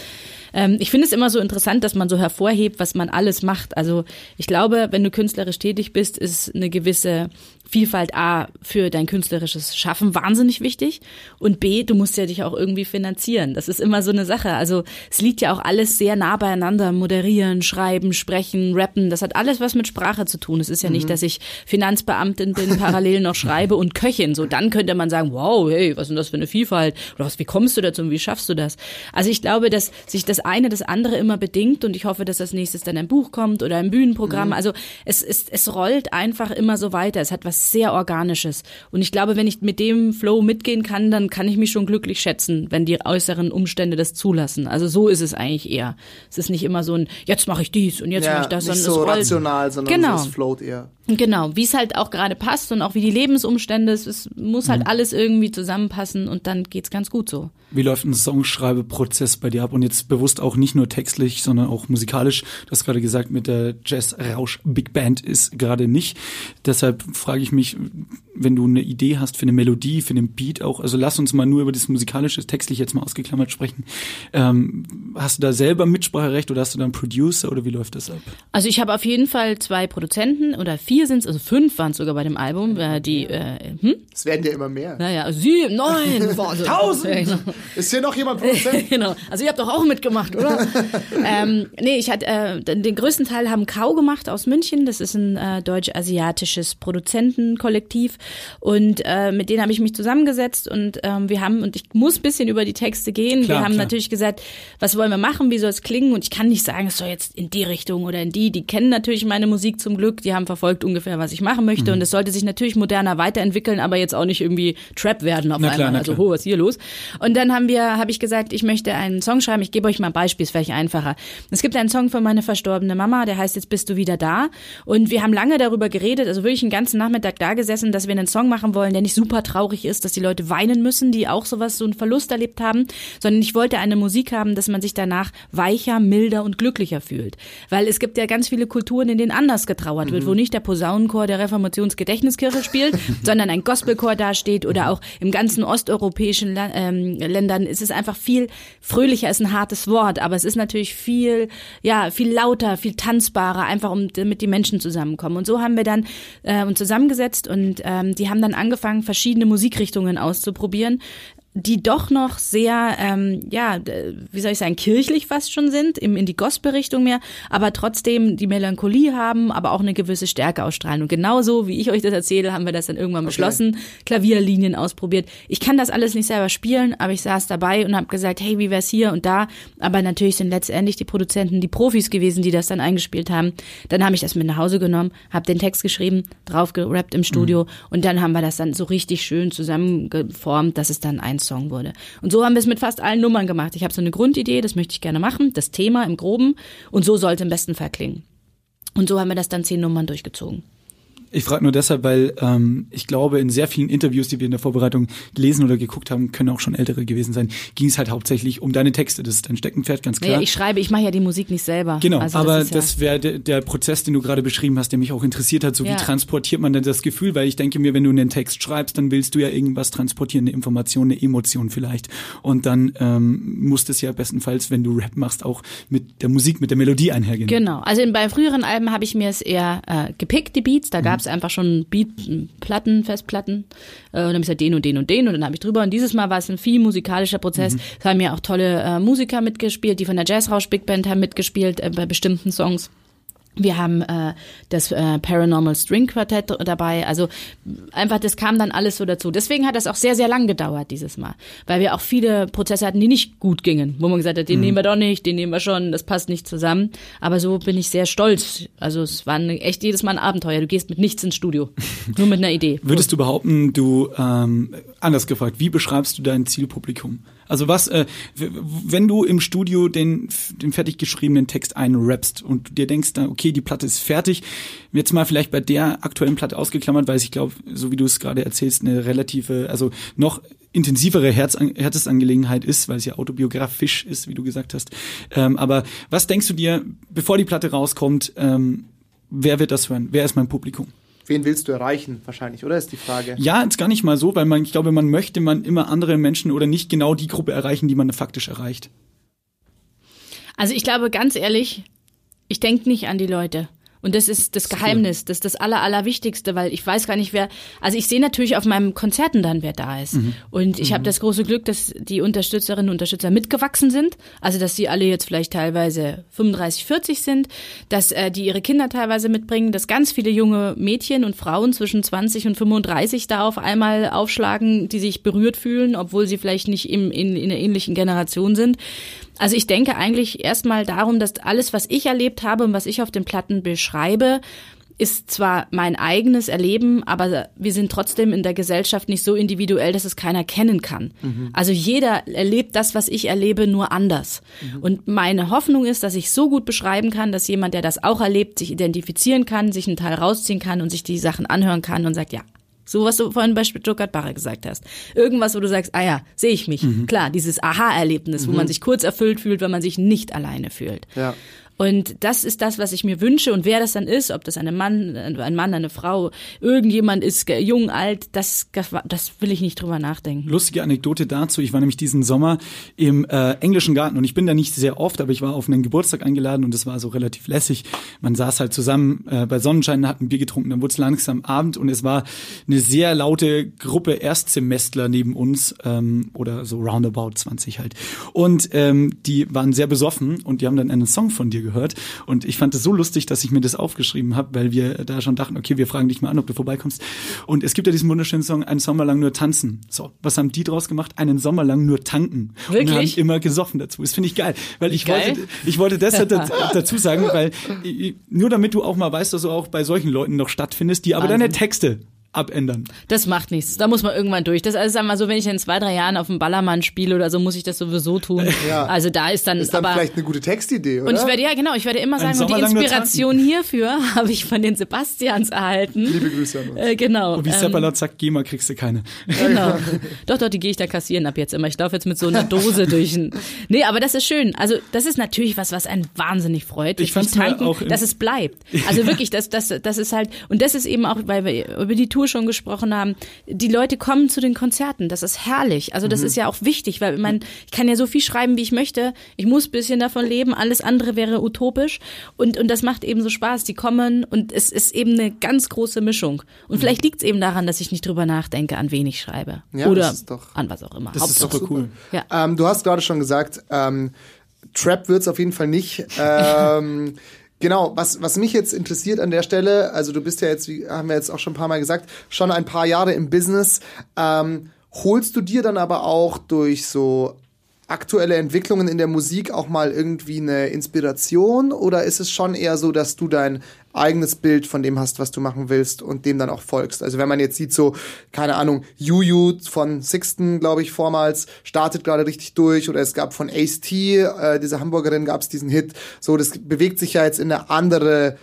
Speaker 1: Ähm, ich finde es immer so interessant, dass man so hervorhebt, was man alles macht. Also ich glaube, wenn du künstlerisch tätig bist, ist eine gewisse Vielfalt A für dein künstlerisches Schaffen wahnsinnig wichtig und B, du musst ja dich auch irgendwie finanzieren. Das ist immer so eine Sache. Also es liegt ja auch alles sehr nah beieinander. Moderieren, schreiben, sprechen, rappen, das hat alles was mit Sprache zu tun. Es ist ja nicht, dass ich Finanzbeamtin bin, parallel noch schreibe und Köchin. So dann könnte man sagen, wow, hey, was ist denn das für eine Vielfalt? Oder was, wie kommst du dazu und wie schaffst du das? Also ich glaube, dass sich das eine das andere immer bedingt und ich hoffe, dass als nächstes dann ein Buch kommt oder ein Bühnenprogramm. Also es ist, es rollt einfach immer so weiter. Es hat was sehr Organisches. Und ich glaube, wenn ich mit dem Flow mitgehen kann, dann kann ich mich schon glücklich schätzen, wenn die äußeren Umstände das zulassen. Also so ist es eigentlich eher. Es ist nicht immer so ein, jetzt mache ich dies und jetzt mache ich das,
Speaker 2: nicht so
Speaker 1: es
Speaker 2: rational, sondern
Speaker 1: Genau.
Speaker 2: so es float eher.
Speaker 1: Genau, wie es halt auch gerade passt und auch wie die Lebensumstände, es ist, muss halt alles irgendwie zusammenpassen und dann geht's ganz gut so.
Speaker 3: Wie läuft ein Songschreibeprozess bei dir ab? Und jetzt bewusst auch nicht nur textlich, sondern auch musikalisch. Du hast gerade gesagt, mit der Jazz-Rausch Big Band ist gerade nicht. Deshalb frage ich mich, wenn du eine Idee hast für eine Melodie, für einen Beat auch, also lass uns mal nur über das musikalische, textlich jetzt mal ausgeklammert sprechen. Ähm, hast du da selber Mitspracherecht oder hast du da einen Producer oder wie läuft das ab?
Speaker 1: Also ich habe auf jeden Fall zwei Produzenten oder vier sind es, also fünf waren es sogar bei dem Album, äh, die, äh, hm?
Speaker 2: Es werden ja immer mehr.
Speaker 1: Naja, sieben, neun, also,
Speaker 2: Tausend! <laughs> Ist hier noch jemand Produzent? <laughs>
Speaker 1: genau. Also ihr habt doch auch mitgemacht, oder? <laughs> ähm, nee, ich hatte äh, den größten Teil haben Kau gemacht aus München. Das ist ein äh, deutsch-asiatisches Produzentenkollektiv und äh, mit denen habe ich mich zusammengesetzt und ähm, wir haben und ich muss ein bisschen über die Texte gehen.
Speaker 3: Klar,
Speaker 1: wir haben
Speaker 3: klar.
Speaker 1: natürlich gesagt, was wollen wir machen, wie soll es klingen und ich kann nicht sagen, es soll jetzt in die Richtung oder in die. Die kennen natürlich meine Musik zum Glück, die haben verfolgt ungefähr, was ich machen möchte
Speaker 3: Mhm.
Speaker 1: und es sollte sich natürlich moderner weiterentwickeln, aber jetzt auch nicht irgendwie Trap werden auf
Speaker 3: Na
Speaker 1: einmal. also
Speaker 3: klar.
Speaker 1: oh, was ist hier los? Und dann haben wir, habe ich gesagt, ich möchte einen Song schreiben. Ich gebe euch mal ein Beispiel, ist vielleicht einfacher. Es gibt einen Song für meine verstorbene Mama, der heißt Jetzt bist du wieder da. Und wir haben lange darüber geredet, also wirklich einen ganzen Nachmittag da gesessen, dass wir einen Song machen wollen, der nicht super traurig ist, dass die Leute weinen müssen, die auch sowas, so einen Verlust erlebt haben, sondern ich wollte eine Musik haben, dass man sich danach weicher, milder und glücklicher fühlt. Weil es gibt ja ganz viele Kulturen, in denen anders getrauert wird, wo nicht der Posaunenchor der Reformationsgedächtniskirche spielt, <laughs> sondern ein Gospelchor dasteht oder auch im ganzen osteuropäischen ähm, Ländern ist es einfach viel fröhlicher, ist ein hartes Wort, aber es ist natürlich viel, ja, viel lauter, viel tanzbarer, einfach um damit die Menschen zusammenkommen. Und so haben wir dann äh, uns zusammengesetzt und ähm, die haben dann angefangen, verschiedene Musikrichtungen auszuprobieren die doch noch sehr, ähm, ja, wie soll ich sagen, kirchlich fast schon sind, im, in die Gospel-Richtung mehr, aber trotzdem die Melancholie haben, aber auch eine gewisse Stärke ausstrahlen. Und genauso, wie ich euch das erzähle, haben wir das dann irgendwann beschlossen, Klavierlinien ausprobiert. Ich kann das alles nicht selber spielen, aber ich saß dabei und habe gesagt, hey, wie wär's hier und da? Aber natürlich sind letztendlich die Produzenten die Profis gewesen, die das dann eingespielt haben. Dann habe ich das mit nach Hause genommen, habe den Text geschrieben, drauf gerappt im Studio und dann haben wir das dann so richtig schön zusammengeformt, dass es dann ein Song wurde. Und so haben wir es mit fast allen Nummern gemacht. Ich habe so eine Grundidee, das möchte ich gerne machen, das Thema im Groben und so sollte im besten Fall klingen. Und so haben wir das dann zehn Nummern durchgezogen.
Speaker 3: Ich frage nur deshalb, weil ähm, ich glaube, in sehr vielen Interviews, die wir in der Vorbereitung gelesen oder geguckt haben, können auch schon ältere gewesen sein, ging es halt hauptsächlich um deine Texte. Das ist dein Steckenpferd, ganz klar.
Speaker 1: Naja, ich schreibe, ich mache ja die Musik nicht selber.
Speaker 3: Genau,
Speaker 1: Also
Speaker 3: aber
Speaker 1: ist ja-
Speaker 3: das wäre der, der Prozess, den du gerade beschrieben hast, der mich auch interessiert hat. So
Speaker 1: Ja.
Speaker 3: wie transportiert man denn das Gefühl? Weil ich denke mir, wenn du einen Text schreibst, dann willst du ja irgendwas transportieren, eine Information, eine Emotion vielleicht. Und dann ähm, muss das ja bestenfalls, wenn du Rap machst, auch mit der Musik, mit der Melodie einhergehen.
Speaker 1: Genau. Also in, bei früheren Alben habe ich mir es eher äh, gepickt, die Beats. Da gab es einfach schon Beat-Platten, Festplatten. Äh, und dann habe ich gesagt, den und den und den. Und dann habe ich drüber. Und dieses Mal war es ein viel musikalischer Prozess. Es haben ja auch tolle äh, Musiker mitgespielt, die von der Jazzrausch Big Band haben mitgespielt äh, bei bestimmten Songs. Wir haben äh, das äh, Paranormal String Quartett dabei. Also einfach, das kam dann alles so dazu. Deswegen hat das auch sehr, sehr lang gedauert dieses Mal. Weil wir auch viele Prozesse hatten, die nicht gut gingen. Wo man gesagt hat, den nehmen wir doch nicht, den nehmen wir schon, das passt nicht zusammen. Aber so bin ich sehr stolz. Also es war eine, echt jedes Mal ein Abenteuer. Du gehst mit nichts ins Studio. <laughs> Nur mit einer Idee.
Speaker 3: Würdest du behaupten, du, ähm, anders gefragt, wie beschreibst du dein Zielpublikum? Also was, äh, wenn du im Studio den, den fertig geschriebenen Text einrappst und dir denkst, dann, okay, die Platte ist fertig, jetzt mal vielleicht bei der aktuellen Platte ausgeklammert, weil ich glaube, so wie du es gerade erzählst, eine relative, also noch intensivere Herz, Herzensangelegenheit ist, weil es ja autobiografisch ist, wie du gesagt hast. Ähm, aber was denkst du dir, bevor die Platte rauskommt, ähm, wer wird das hören? Wer ist mein Publikum?
Speaker 2: Wen willst du erreichen, wahrscheinlich, oder ist die Frage?
Speaker 3: Ja, jetzt gar nicht mal so, weil man, ich glaube, man möchte man immer andere Menschen oder nicht genau die Gruppe erreichen, die man faktisch erreicht.
Speaker 1: Also ich glaube, ganz ehrlich, ich denke nicht an die Leute. Und das ist das Geheimnis, das ist das Aller, Allerwichtigste, weil ich weiß gar nicht, wer. Also ich sehe natürlich auf meinen Konzerten dann, wer da ist. Und ich habe das große Glück, dass die Unterstützerinnen und Unterstützer mitgewachsen sind. Also dass sie alle jetzt vielleicht teilweise 35, 40 sind, dass äh, die ihre Kinder teilweise mitbringen, dass ganz viele junge Mädchen und Frauen zwischen 20 und 35 da auf einmal aufschlagen, die sich berührt fühlen, obwohl sie vielleicht nicht im, in, in einer ähnlichen Generation sind. Also ich denke eigentlich erstmal darum, dass alles, was ich erlebt habe und was ich auf den Platten beschreibe, ist zwar mein eigenes Erleben, aber wir sind trotzdem in der Gesellschaft nicht so individuell, dass es keiner kennen kann. Also jeder erlebt das, was ich erlebe, nur anders. Und meine Hoffnung ist, dass ich so gut beschreiben kann, dass jemand, der das auch erlebt, sich identifizieren kann, sich einen Teil rausziehen kann und sich die Sachen anhören kann und sagt, ja, So was du vorhin bei Stuttgart Barre gesagt hast. Irgendwas, wo du sagst, ah ja, sehe ich mich. Klar, dieses Aha-Erlebnis, wo man sich kurz erfüllt fühlt, wenn man sich nicht alleine fühlt.
Speaker 2: Ja.
Speaker 1: Und das ist das, was ich mir wünsche. Und wer das dann ist, ob das ein Mann, ein Mann, eine Frau, irgendjemand ist, jung, alt, das, das will ich nicht drüber nachdenken.
Speaker 3: Lustige Anekdote dazu. Ich war nämlich diesen Sommer im äh, englischen Garten und ich bin da nicht sehr oft, aber ich war auf einen Geburtstag eingeladen und es war so relativ lässig. Man saß halt zusammen äh, bei Sonnenschein, hat ein Bier getrunken, dann wurde es langsam Abend und es war eine sehr laute Gruppe Erstsemestler neben uns ähm, oder so roundabout 20 halt. Und ähm, die waren sehr besoffen und die haben dann einen Song von dir gehört und ich fand es so lustig, dass ich mir das aufgeschrieben habe, weil wir da schon dachten, okay, wir fragen dich mal an, ob du vorbeikommst. Und es gibt ja diesen wunderschönen Song, einen Sommer lang nur tanzen. So, was haben die draus gemacht? Einen Sommer lang nur tanken. Und
Speaker 1: Wirklich?
Speaker 3: haben immer gesoffen dazu. Das finde ich geil, weil ich
Speaker 1: Geil.
Speaker 3: wollte, ich wollte deshalb <laughs> da- dazu sagen, weil nur damit du auch mal weißt, dass du auch bei solchen Leuten noch stattfindest, die aber deine Texte abändern.
Speaker 1: Das macht nichts. Da muss man irgendwann durch. Das ist einmal so, wenn ich in zwei, drei Jahren auf dem Ballermann spiele oder so, muss ich das sowieso tun.
Speaker 2: Ja.
Speaker 1: Also da ist dann,
Speaker 2: Ist dann
Speaker 1: aber.
Speaker 2: vielleicht eine gute Textidee, oder?
Speaker 1: und ich werde, ja genau, ich werde immer sagen, und die Inspiration hierfür <laughs> habe ich von den Sebastians erhalten.
Speaker 2: Liebe Grüße an uns.
Speaker 1: Äh, genau.
Speaker 3: Und wie
Speaker 1: ähm,
Speaker 3: Seppalot sagt, GEMA kriegst du keine.
Speaker 1: Genau. Doch, doch, die gehe ich da kassieren ab jetzt immer. Ich laufe jetzt mit so einer Dose durch ein. Nee, aber das ist schön. Also, das ist natürlich was, was einen wahnsinnig freut.
Speaker 3: Ich fand's mal
Speaker 1: tanken,
Speaker 3: auch
Speaker 1: dass es bleibt. Also wirklich, das, das, das ist halt, und das ist eben auch, weil wir über die Tour schon gesprochen haben, die Leute kommen zu den Konzerten. Das ist herrlich. Also,
Speaker 3: Mhm.
Speaker 1: das ist ja auch wichtig, weil man, ich kann ja so viel schreiben, wie ich möchte. Ich muss ein bisschen davon leben. Alles andere wäre utopisch. Und, und das macht eben so Spaß. Die kommen und es ist eben eine ganz große Mischung.
Speaker 3: Mhm.
Speaker 1: Und vielleicht liegt es eben daran, dass ich nicht drüber nachdenke, an wen ich schreibe.
Speaker 2: Ja,
Speaker 1: Oder
Speaker 2: das ist doch-
Speaker 1: an was auch immer.
Speaker 3: Das ist
Speaker 1: Hauptsache.
Speaker 3: super cool.
Speaker 1: Ja.
Speaker 2: Ähm, du hast gerade schon gesagt, ähm, Trap wird's auf jeden Fall nicht. <laughs> Ähm, genau, was, was mich jetzt interessiert an der Stelle, also du bist ja jetzt, wie haben wir jetzt auch schon ein paar Mal gesagt, schon ein paar Jahre im Business. Ähm, holst du dir dann aber auch durch so aktuelle Entwicklungen in der Musik auch mal irgendwie eine Inspiration oder ist es schon eher so, dass du dein eigenes Bild von dem hast, was du machen willst und dem dann auch folgst? Also wenn man jetzt sieht, so, keine Ahnung, Juju von Sixten, glaube ich, vormals, startet gerade richtig durch oder es gab von Ace T, äh, diese Hamburgerin, gab es diesen Hit. So, das bewegt sich ja jetzt in eine andere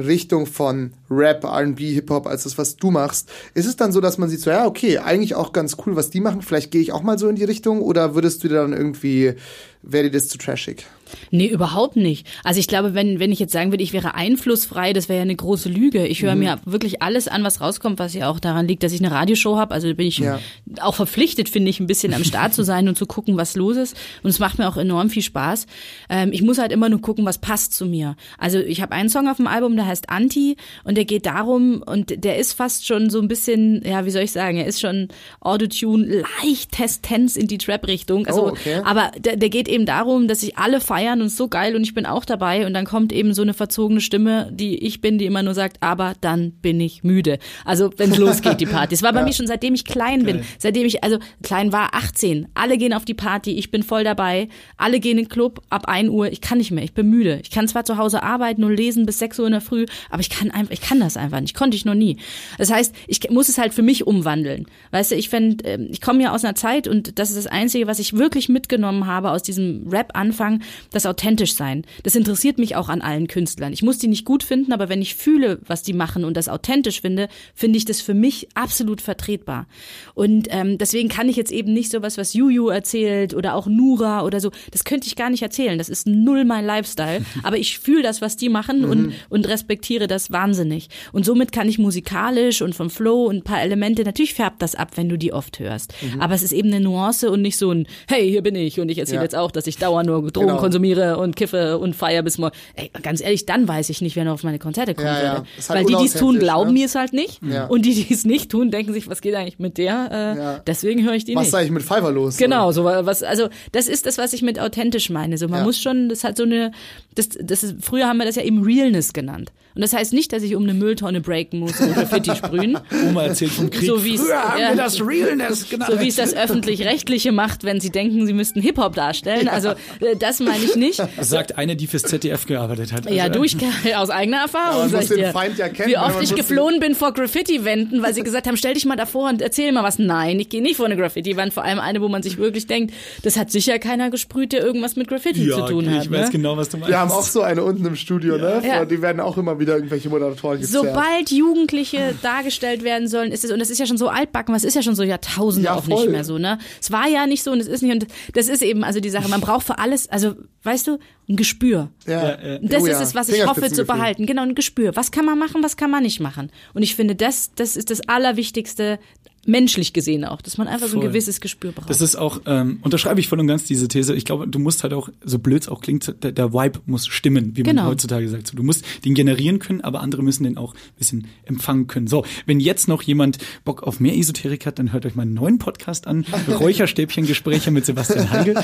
Speaker 2: Richtung von Rap, R&B, Hip-Hop als das, was du machst. Ist es dann so, dass man sieht, so, ja, okay, eigentlich auch ganz cool, was die machen, vielleicht gehe ich auch mal so in die Richtung oder würdest du dir dann irgendwie, wäre dir das zu trashig?
Speaker 1: Nee, überhaupt nicht. Also ich glaube, wenn, wenn ich jetzt sagen würde, ich wäre einflussfrei, das wäre ja eine große Lüge. Ich
Speaker 2: Mhm.
Speaker 1: höre mir wirklich alles an, was rauskommt, was ja auch daran liegt, dass ich eine Radioshow habe. Also bin ich
Speaker 2: Ja.
Speaker 1: auch verpflichtet, finde ich, ein bisschen am Start zu sein und zu gucken, was los ist. Und es macht mir auch enorm viel Spaß. Ähm, ich muss halt immer nur gucken, was passt zu mir. Also ich habe einen Song auf dem Album, der heißt Anti und der geht darum und der ist fast schon so ein bisschen, ja, wie soll ich sagen, er ist schon Autotune, leicht Testenz in die Trap-Richtung. Also,
Speaker 2: Oh, okay.
Speaker 1: aber der, der geht eben darum, dass sich alle feiern und es ist so geil und ich bin auch dabei und dann kommt eben so eine verzogene Stimme, die ich bin, die immer nur sagt, aber dann bin ich müde. Also wenn es <laughs> losgeht, die Party. Es war bei mir schon seitdem ich klein bin, seitdem ich, also klein war, 18. Alle gehen auf die Party, ich bin voll dabei, alle gehen in den Club ab 1 Uhr, ich kann nicht mehr, ich bin müde. Ich kann zwar zu Hause arbeiten und lesen bis 6 Uhr in der Früh, aber ich kann einfach, ich kann das einfach nicht, konnte ich noch nie. Das heißt, ich muss es halt für mich umwandeln. Weißt du, ich fände, ähm, ich komme ja aus einer Zeit und das ist das Einzige, was ich wirklich mitgenommen habe aus diesem Rap-Anfang, das authentisch sein. Das interessiert mich auch an allen Künstlern. Ich muss die nicht gut finden, aber wenn ich fühle, was die machen und das authentisch finde, finde ich das für mich absolut vertretbar. Und ähm, deswegen kann ich jetzt eben nicht sowas, was Juju erzählt oder auch Nura oder so, das könnte ich gar nicht erzählen. Das ist null mein Lifestyle. <laughs> Aber ich fühle das, was die machen und, und respektiere das wahnsinnig. Und somit kann ich musikalisch und vom Flow und ein paar Elemente, natürlich färbt das ab, wenn du die oft hörst. Aber es ist eben eine Nuance und nicht so ein, hey, hier bin ich und ich erzähle
Speaker 2: Ja.
Speaker 1: jetzt auch, dass ich dauernd nur Drogen
Speaker 2: Genau.
Speaker 1: konsumiere und kiffe und feier bis morgen. Ey, ganz ehrlich, dann weiß ich nicht, wer noch auf meine Konzerte kommen
Speaker 2: Ja, ja.
Speaker 1: würde.
Speaker 2: Ist halt
Speaker 1: Weil die, die es tun, glauben
Speaker 2: ne?
Speaker 1: mir es halt nicht.
Speaker 2: Ja.
Speaker 1: Und die, die es nicht tun, denken sich, was geht eigentlich mit der? Äh,
Speaker 2: Ja.
Speaker 1: Deswegen höre ich die
Speaker 2: Was
Speaker 1: nicht.
Speaker 2: ist eigentlich mit Fiverr los?
Speaker 1: Genau, so was, also das ist das, was ich mit authentisch meine. So, man
Speaker 2: Ja.
Speaker 1: muss schon, das hat so eine, das, das ist, früher haben wir das ja eben Realness genannt. Und das heißt nicht, dass ich um eine Mülltonne breaken muss und Graffiti sprühen. <laughs>
Speaker 3: Oma erzählt vom Krieg.
Speaker 1: So wie es,
Speaker 3: Früher haben
Speaker 1: ja.
Speaker 3: wir das Realness genannt.
Speaker 1: So wie es das öffentlich-rechtliche macht, wenn sie denken, sie müssten Hip-Hop darstellen. Also äh, das meine ich ich nicht.
Speaker 3: Sagt eine, die fürs ZDF gearbeitet hat.
Speaker 1: Ja,
Speaker 3: Also,
Speaker 1: du, ich aus eigener Erfahrung,
Speaker 2: man
Speaker 1: sag ich
Speaker 2: den
Speaker 1: dir.
Speaker 2: Feind ja kennen,
Speaker 1: Wie oft ich geflohen bin vor Graffiti-Wänden, weil sie gesagt haben, stell dich mal davor und erzähl mal was. Nein, ich gehe nicht vor eine Graffiti-Wand, vor allem eine, wo man sich wirklich denkt, das hat sicher keiner gesprüht, der irgendwas mit Graffiti
Speaker 3: ja,
Speaker 1: zu tun
Speaker 3: okay,
Speaker 1: hat.
Speaker 3: ich weiß
Speaker 1: ne?
Speaker 3: genau, was du meinst.
Speaker 2: Wir haben auch so eine unten im Studio, ne?
Speaker 1: Ja.
Speaker 2: Die werden auch immer wieder irgendwelche Moderatoren gezerrt.
Speaker 1: Sobald Jugendliche dargestellt werden sollen, ist es, und das ist ja schon so altbacken, was ist ja schon so Jahrtausende
Speaker 2: Ja,
Speaker 1: auch
Speaker 2: voll.
Speaker 1: nicht mehr so, ne? Es war ja nicht so und es ist nicht, und das ist eben also die Sache, man braucht für alles, also, weißt du, ein Gespür.
Speaker 2: Ja.
Speaker 3: Ja, ja.
Speaker 1: Und das
Speaker 2: Oh
Speaker 1: ist
Speaker 2: ja.
Speaker 1: es, was ich hoffe zu behalten. Genau, ein Gespür. Was kann man machen, was kann man nicht machen? Und ich finde, das, das ist das Allerwichtigste, menschlich gesehen auch, dass man einfach so ein
Speaker 3: Voll.
Speaker 1: gewisses Gespür braucht.
Speaker 3: Das ist auch, ähm, unterschreibe ich voll und ganz diese These. Ich glaube, du musst halt auch, so blöd es auch klingt, der, der Vibe muss stimmen, wie man
Speaker 1: Genau.
Speaker 3: heutzutage sagt. So, du musst den generieren können, aber andere müssen den auch ein bisschen empfangen können. So, wenn jetzt noch jemand Bock auf mehr Esoterik hat, dann hört euch meinen neuen Podcast an. <laughs> Räucherstäbchengespräche mit Sebastian Heigel.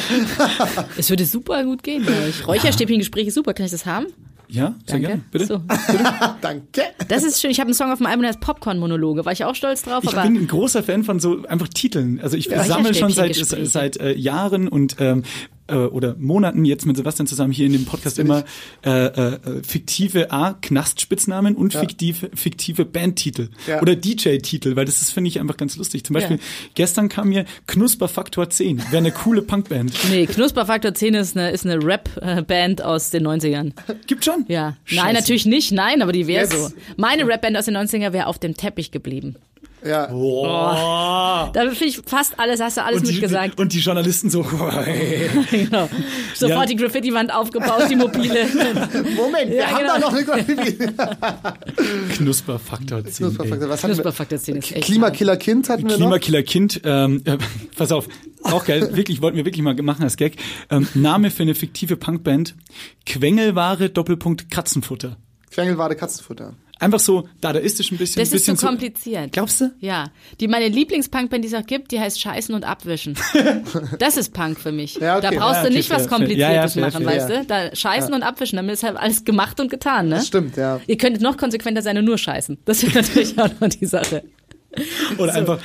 Speaker 1: es würde super gut gehen, glaube ich. Räucherstäbchengespräch ist super. Kann ich das haben?
Speaker 3: Ja, sehr gerne. Bitte.
Speaker 1: So. <laughs>
Speaker 2: Danke.
Speaker 1: Das ist schön. Ich habe einen Song auf dem Album, der heißt Popcorn-Monologe. War ich auch stolz drauf,
Speaker 3: Ich
Speaker 1: aber.
Speaker 3: bin ein großer Fan von so einfach Titeln. Also ich sammle schon seit seit äh, Jahren und ähm, äh, oder Monaten jetzt mit Sebastian zusammen hier in dem Podcast immer äh, äh, fiktive A Knastspitznamen und fiktive fiktive Bandtitel
Speaker 2: Ja.
Speaker 3: oder DJ-Titel, weil das ist finde ich einfach ganz lustig. Zum Beispiel
Speaker 1: Ja.
Speaker 3: gestern kam mir Knusperfaktor 10, wäre eine coole Punkband. <laughs>
Speaker 1: Nee, Knusperfaktor 10 ist eine, ist eine Rap-Band aus den 90ern.
Speaker 3: Gibt schon?
Speaker 1: Ja.
Speaker 3: Scheiße.
Speaker 1: Nein, natürlich nicht. Nein, aber die wäre so. Meine Rap-Band aus den 90ern wäre auf dem Teppich geblieben.
Speaker 2: Ja.
Speaker 3: Boah.
Speaker 1: Da finde ich fast alles, hast du alles
Speaker 3: Und die,
Speaker 1: mitgesagt.
Speaker 3: und die Journalisten so <laughs> <laughs>
Speaker 1: genau. Sofort
Speaker 3: Ja.
Speaker 1: die Graffiti-Wand aufgebaut, die mobile. <laughs>
Speaker 2: Moment, wir
Speaker 1: Ja,
Speaker 2: haben
Speaker 1: genau.
Speaker 2: da noch eine Graffiti.
Speaker 3: Knusperfaktor 10. ey.
Speaker 2: Knusperfaktor. Was?
Speaker 1: Knusperfaktor 10 ist echt.
Speaker 2: Klimakiller Kind hatten wir noch.
Speaker 3: Klimakiller Kind, ähm, äh, pass auf, auch geil, wirklich, wollten wir wirklich mal machen als Gag. Ähm, Name für eine fiktive Punkband, Quengelware, Doppelpunkt, Katzenfutter.
Speaker 2: Quengelwade Katzenfutter.
Speaker 3: Einfach so dadaistisch ein bisschen.
Speaker 1: Das ist zu
Speaker 3: bisschen so,
Speaker 1: kompliziert.
Speaker 3: Glaubst du?
Speaker 1: Ja. Die, meine Lieblingspunkband, die es auch gibt, die heißt Scheißen und Abwischen. <laughs> Das ist Punk für mich.
Speaker 2: Ja, okay.
Speaker 1: Da brauchst
Speaker 3: Ja,
Speaker 1: du
Speaker 3: okay,
Speaker 1: nicht was
Speaker 3: fair, fair.
Speaker 1: Kompliziertes
Speaker 3: Ja, ja, fair,
Speaker 1: machen,
Speaker 3: fair,
Speaker 1: weißt
Speaker 2: ja.
Speaker 1: du? Da Scheißen und Abwischen, damit ist halt alles gemacht und getan, ne?
Speaker 2: Das stimmt, ja.
Speaker 1: Ihr könntet noch konsequenter sein und nur scheißen. Das ist natürlich auch noch die Sache. <laughs>
Speaker 3: Oder einfach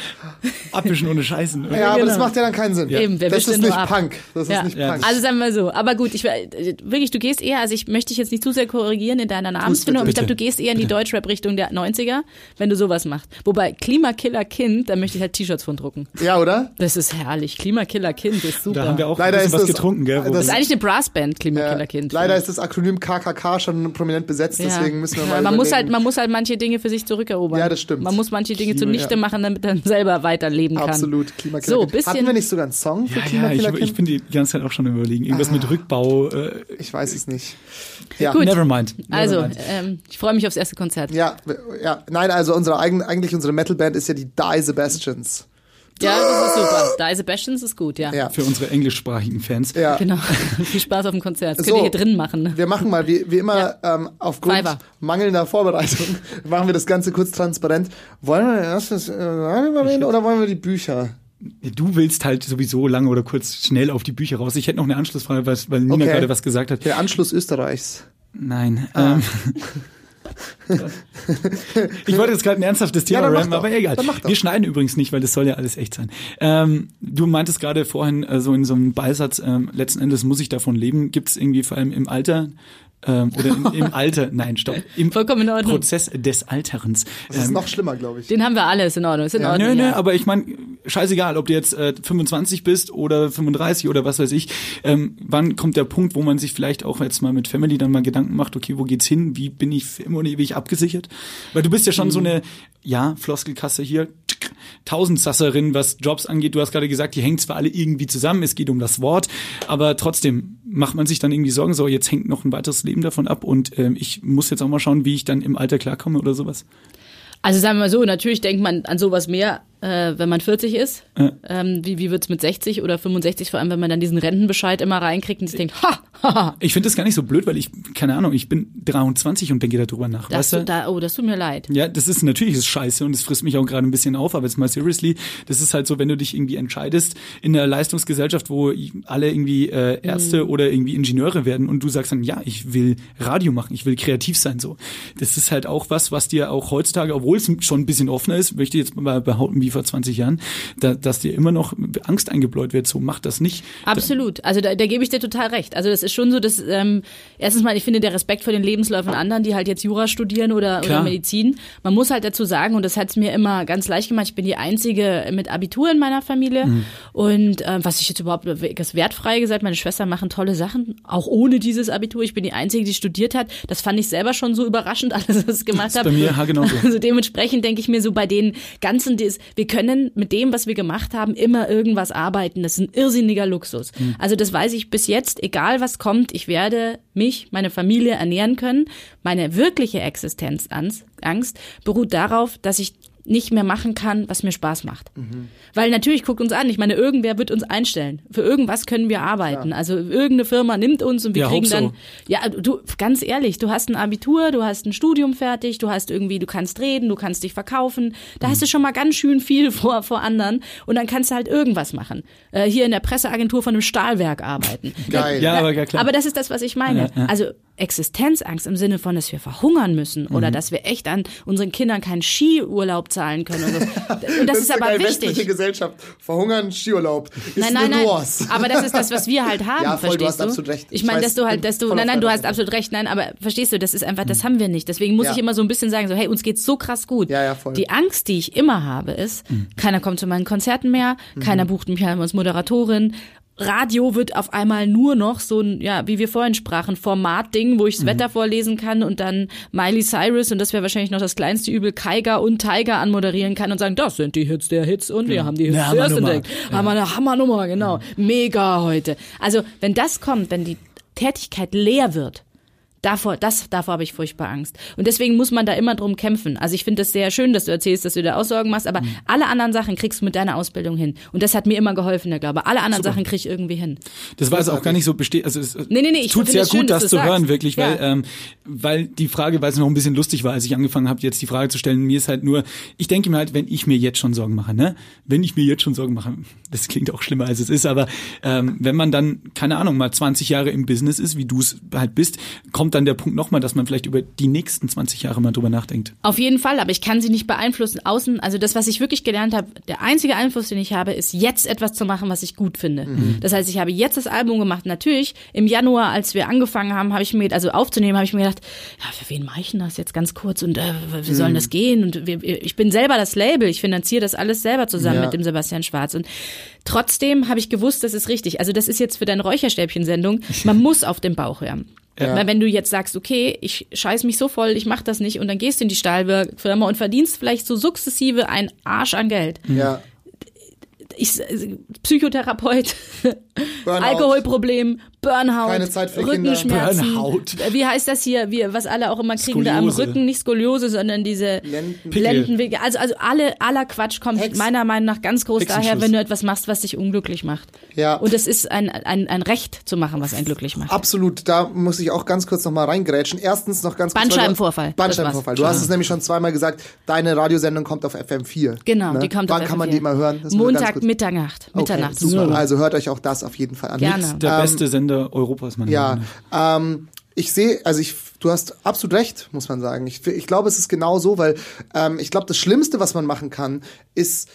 Speaker 3: abwischen ohne Scheißen.
Speaker 2: Ja, aber das
Speaker 1: genau.
Speaker 2: macht ja dann keinen Sinn.
Speaker 1: Eben, wer
Speaker 2: das ist nicht
Speaker 1: ab?
Speaker 2: Punk. Das
Speaker 1: Ja.
Speaker 2: ist nicht
Speaker 3: Ja.
Speaker 2: Punk.
Speaker 1: Also sagen wir mal so. Aber gut, ich äh, wirklich, du gehst eher, also ich möchte dich jetzt nicht zu sehr korrigieren in deiner Namensfindung, aber ich glaube, du gehst eher in die Deutschrap-Richtung der 90er, wenn du sowas machst. Wobei Klimakiller Kind, da möchte ich halt T-Shirts von drucken.
Speaker 2: ja, oder?
Speaker 1: Das ist herrlich. Klimakiller Kind ist super.
Speaker 3: Da haben wir auch
Speaker 2: Leider ist
Speaker 3: was
Speaker 2: das-
Speaker 3: getrunken, gell?
Speaker 2: das-
Speaker 1: das ist eigentlich eine Brassband, Klimakiller
Speaker 2: Ja.
Speaker 1: Kind.
Speaker 2: Leider ist das Akronym KKK schon prominent besetzt,
Speaker 1: Ja.
Speaker 2: deswegen müssen wir
Speaker 1: Ja,
Speaker 2: mal
Speaker 1: man muss halt, man muss halt manche Dinge für sich zurückerobern.
Speaker 2: Ja, das stimmt.
Speaker 1: Man muss manche Dinge
Speaker 3: Klima-
Speaker 1: zunichte
Speaker 2: ja.
Speaker 1: machen, damit man selber weiterleben kann.
Speaker 2: Absolut, Klimakiller
Speaker 1: So, bisschen-
Speaker 2: Hatten wir nicht sogar einen Song für
Speaker 3: ja, ja, ich,
Speaker 2: Klimakiller
Speaker 3: ich bin die ganze Zeit auch schon überlegen. Irgendwas mit Rückbau. Äh,
Speaker 2: Ich weiß es nicht. Ja.
Speaker 1: Gut.
Speaker 3: never mind. Never
Speaker 1: Also,
Speaker 3: mind.
Speaker 1: ähm, ich freue mich aufs erste Konzert.
Speaker 2: Ja, ja, nein, also unsere eigen, eigentlich unsere Metalband ist ja die Die Sebastians.
Speaker 1: Ja, das ist super. Die Sebastians ist gut, ja.
Speaker 2: Ja.
Speaker 3: Für unsere englischsprachigen Fans.
Speaker 2: Ja.
Speaker 1: Genau. <laughs> Viel Spaß auf dem Konzert. Das
Speaker 2: So.
Speaker 1: könnt ihr hier drin machen.
Speaker 2: Wir machen mal, wie, wie immer, ähm, aufgrund
Speaker 1: Fiverr.
Speaker 2: mangelnder Vorbereitung, <laughs> machen wir das Ganze kurz transparent. Wollen wir erst das äh, Radio reden oder wollen wir die Bücher?
Speaker 3: Du willst halt sowieso lange oder kurz schnell auf die Bücher raus. Ich hätte noch eine Anschlussfrage, weil, weil Nina
Speaker 2: Okay.
Speaker 3: gerade was gesagt hat.
Speaker 2: Der Anschluss Österreichs.
Speaker 3: Nein.
Speaker 2: Ah.
Speaker 3: Ähm, <laughs> <laughs> ich wollte jetzt gerade ein ernsthaftes Thema
Speaker 2: Ja,
Speaker 3: rammen, aber egal. Wir schneiden übrigens nicht, weil das soll ja alles echt sein. Ähm, du meintest gerade vorhin äh, so in so einem Beisatz, ähm, letzten Endes muss ich davon leben. Gibt es irgendwie vor allem im Alter ähm, oder im, im <laughs> Alter, nein, stopp, im
Speaker 1: Vollkommen in Ordnung.
Speaker 3: Prozess des Alterns.
Speaker 2: Das ist
Speaker 3: Ähm,
Speaker 2: noch schlimmer, glaube ich.
Speaker 1: Den haben wir alle, ist in Ordnung. Ist in
Speaker 2: Ja.
Speaker 1: Ordnung.
Speaker 3: Nö, nö,
Speaker 1: ja.
Speaker 3: aber ich meine, scheißegal, ob du jetzt äh, 25 bist oder 35 oder was weiß ich. Ähm, wann kommt der Punkt, wo man sich vielleicht auch jetzt mal mit Family dann mal Gedanken macht, okay, wo geht's hin? Wie bin ich immer und ewig abgesichert? Weil du bist ja schon
Speaker 1: Mhm.
Speaker 3: so eine, ja, Floskelkasse hier, Tausendsasserin, was Jobs angeht. Du hast gerade gesagt, die hängen zwar alle irgendwie zusammen, es geht um das Wort, aber trotzdem macht man sich dann irgendwie Sorgen, so jetzt hängt noch ein weiteres Leben davon ab und ähm, ich muss jetzt auch mal schauen, wie ich dann im Alter klarkomme oder sowas.
Speaker 1: Also sagen wir mal so, natürlich denkt man an sowas mehr, äh, wenn man 40 ist.
Speaker 3: Ja.
Speaker 1: Ähm, wie wie wird's mit 60 oder 65, vor allem wenn man dann diesen Rentenbescheid immer reinkriegt und sich denkt, ha, ha, ha,
Speaker 3: Ich finde das gar nicht so blöd, weil ich, keine Ahnung, ich bin 23 und denke darüber nach.
Speaker 1: das,
Speaker 3: weißt du?
Speaker 1: da, oh, das tut mir leid.
Speaker 3: Ja, das ist natürlich ist scheiße und es frisst mich auch gerade ein bisschen auf, aber jetzt mal seriously, das ist halt so, wenn du dich irgendwie entscheidest in einer Leistungsgesellschaft, wo alle irgendwie äh, Ärzte oder irgendwie Ingenieure werden und du sagst dann, ja, ich will Radio machen, ich will kreativ sein so. Das ist halt auch was, was dir auch heutzutage, obwohl es schon ein bisschen offener ist, möchte ich jetzt mal behaupten, wie vor 20 Jahren, da, dass dir immer noch Angst eingebläut wird. So macht das nicht.
Speaker 1: Absolut. Also da, da gebe ich dir total recht. Also das ist schon so, dass ähm, erstens mal, ich finde der Respekt vor den Lebensläufen anderen, die halt jetzt Jura studieren oder, oder Medizin. Man muss halt dazu sagen, und das hat es mir immer ganz leicht gemacht, ich bin die einzige mit Abitur in meiner Familie. Mhm. Und äh, was ich jetzt überhaupt das wertfrei gesagt, meine Schwestern machen tolle Sachen, auch ohne dieses Abitur. Ich bin die Einzige, die studiert hat. Das fand ich selber schon so überraschend, <laughs> alles, was ich gemacht habe.
Speaker 3: Bei mir, ja, genau so.
Speaker 1: Also dementsprechend denke ich mir so bei den ganzen, wir können mit dem, was wir gemacht haben, immer irgendwas arbeiten. Das ist ein irrsinniger Luxus. Mhm. Also das weiß ich bis jetzt, egal was kommt, ich werde mich, meine Familie ernähren können. Meine wirkliche Existenzangst beruht darauf, dass ich nicht mehr machen kann, was mir Spaß macht. Mhm. Weil natürlich guckt uns an, ich meine, irgendwer wird uns einstellen. Für irgendwas können wir arbeiten. Ja. Also irgendeine Firma nimmt uns und wir
Speaker 3: ja,
Speaker 1: kriegen dann,
Speaker 3: so.
Speaker 1: ja, du, ganz ehrlich, du hast ein Abitur, du hast ein Studium fertig, du hast irgendwie, du kannst reden, du kannst dich verkaufen. Da mhm. hast du schon mal ganz schön viel <laughs> vor, vor anderen und dann kannst du halt irgendwas machen. Äh, hier in der Presseagentur von einem Stahlwerk arbeiten. <laughs>
Speaker 2: Geil.
Speaker 3: Ja, aber, ja, klar.
Speaker 1: aber das ist das, was ich meine. Ja, also Existenzangst im Sinne von, dass wir verhungern müssen oder mhm. dass wir echt an unseren Kindern keinen Skiurlaub zahlen können. Und, so. und das, das, ist, aber wichtig.
Speaker 2: Westliche Gesellschaft. Verhungern, Skiurlaub. Ist
Speaker 1: nein, nein, nein. Aber das ist das, was wir halt <laughs> haben,
Speaker 2: ja, voll,
Speaker 1: verstehst
Speaker 2: du? hast absolut recht.
Speaker 1: Ich meine, dass du halt, dass du, nein, nein, du hast absolut recht, nein, aber verstehst du, das ist einfach, das mhm. haben wir nicht. Deswegen muss ja. ich immer so ein bisschen sagen, so, hey, uns geht's so krass gut.
Speaker 2: Ja, ja, voll.
Speaker 1: Die Angst, die ich immer habe, ist, mhm. keiner kommt zu meinen Konzerten mehr, keiner mhm. bucht mich als Moderatorin Radio wird auf einmal nur noch so ein, ja, wie wir vorhin sprachen, Formatding, wo ich das mhm. Wetter vorlesen kann und dann Miley Cyrus und das wäre wahrscheinlich noch das kleinste Übel, Kaiger und Tiger anmoderieren kann und sagen, das sind die Hits der Hits und wir ja. haben die Hits
Speaker 3: ja,
Speaker 1: zuerst entdeckt. Ja. Haben wir eine Hammernummer, genau. Mega heute. Also, wenn das kommt, wenn die Tätigkeit leer wird, Davor, das, davor habe ich furchtbar Angst. Und deswegen muss man da immer drum kämpfen. Also ich finde es sehr schön, dass du erzählst, dass du da Aussorgen machst, aber mhm. alle anderen Sachen kriegst du mit deiner Ausbildung hin. Und das hat mir immer geholfen, der Glaube. Alle anderen Super. Sachen krieg ich irgendwie hin.
Speaker 3: Das war jetzt auch gar nicht so besteht. Also es
Speaker 1: nee, nee, nee,
Speaker 3: tut sehr gut, schön, das zu sagst. hören, wirklich, weil, ja. ähm, weil die Frage, weil es noch ein bisschen lustig war, als ich angefangen habe, jetzt die Frage zu stellen, mir ist halt nur, ich denke mir halt, wenn ich mir jetzt schon Sorgen mache, ne? Wenn ich mir jetzt schon Sorgen mache, <laughs> das klingt auch schlimmer als es ist, aber ähm, wenn man dann, keine Ahnung, mal 20 Jahre im Business ist, wie du es halt bist, kommt dann der Punkt nochmal, dass dass man vielleicht über die nächsten 20 Jahre mal drüber nachdenkt.
Speaker 1: Auf jeden Fall, aber ich kann sie nicht beeinflussen. Außen, also das, was ich wirklich gelernt habe, der einzige Einfluss, den ich habe, ist jetzt etwas zu machen, was ich gut finde. Mhm. Das heißt, ich habe jetzt das Album gemacht. Natürlich, im Januar, als wir angefangen haben, habe ich mir, also aufzunehmen, habe ich mir gedacht, ja, für wen mache ich denn das jetzt ganz kurz und äh, wie sollen mhm. das gehen? Und wir, ich bin selber das Label, ich finanziere das alles selber zusammen ja. mit dem Sebastian Schwarz. Und trotzdem habe ich gewusst, das ist richtig. Also das ist jetzt für deine Räucherstäbchen-Sendung. Man <laughs> muss auf den Bauch hören. Ja. Weil wenn du jetzt sagst, okay, ich scheiß mich so voll, ich mach das nicht und dann gehst du in die Stahlfirma und verdienst vielleicht so sukzessive einen Arsch an Geld.
Speaker 2: Ja.
Speaker 1: Ich, Psychotherapeut, <laughs> Alkoholproblem, Burnout,
Speaker 2: Keine Zeit für
Speaker 1: Rückenschmerzen.
Speaker 3: Burnout.
Speaker 1: Wie heißt das hier? Wie, was alle auch immer kriegen Skoliose. da am Rücken, nicht Skoliose, sondern diese Lendenwege. Also, also alle, aller Quatsch kommt Hex. meiner Meinung nach ganz groß daher, wenn du etwas machst, was dich unglücklich macht.
Speaker 2: Ja.
Speaker 1: Und es ist ein, ein, ein Recht zu machen, was einen glücklich macht.
Speaker 2: Absolut. Da muss ich auch ganz kurz noch mal reingrätschen. Erstens noch ganz
Speaker 1: kurz. Bandscheibenvorfall.
Speaker 2: Bandscheibenvorfall. Du hast es nämlich schon zweimal gesagt. Deine Radiosendung kommt auf FM4.
Speaker 1: Genau,
Speaker 2: ne?
Speaker 1: die kommt
Speaker 2: Wann
Speaker 1: auf
Speaker 2: kann man die mal hören?
Speaker 1: Montag, Mitternacht. Mitternacht.
Speaker 2: Okay, super. Also hört euch auch das auf jeden Fall an.
Speaker 1: Gerne.
Speaker 3: Der ähm, beste Sender Europas, man
Speaker 2: ja, ähm, ich sehe, also ich, du hast absolut recht, muss man sagen. Ich, ich glaube, es ist genau so, weil ähm, ich glaube, das Schlimmste, was man machen kann, ist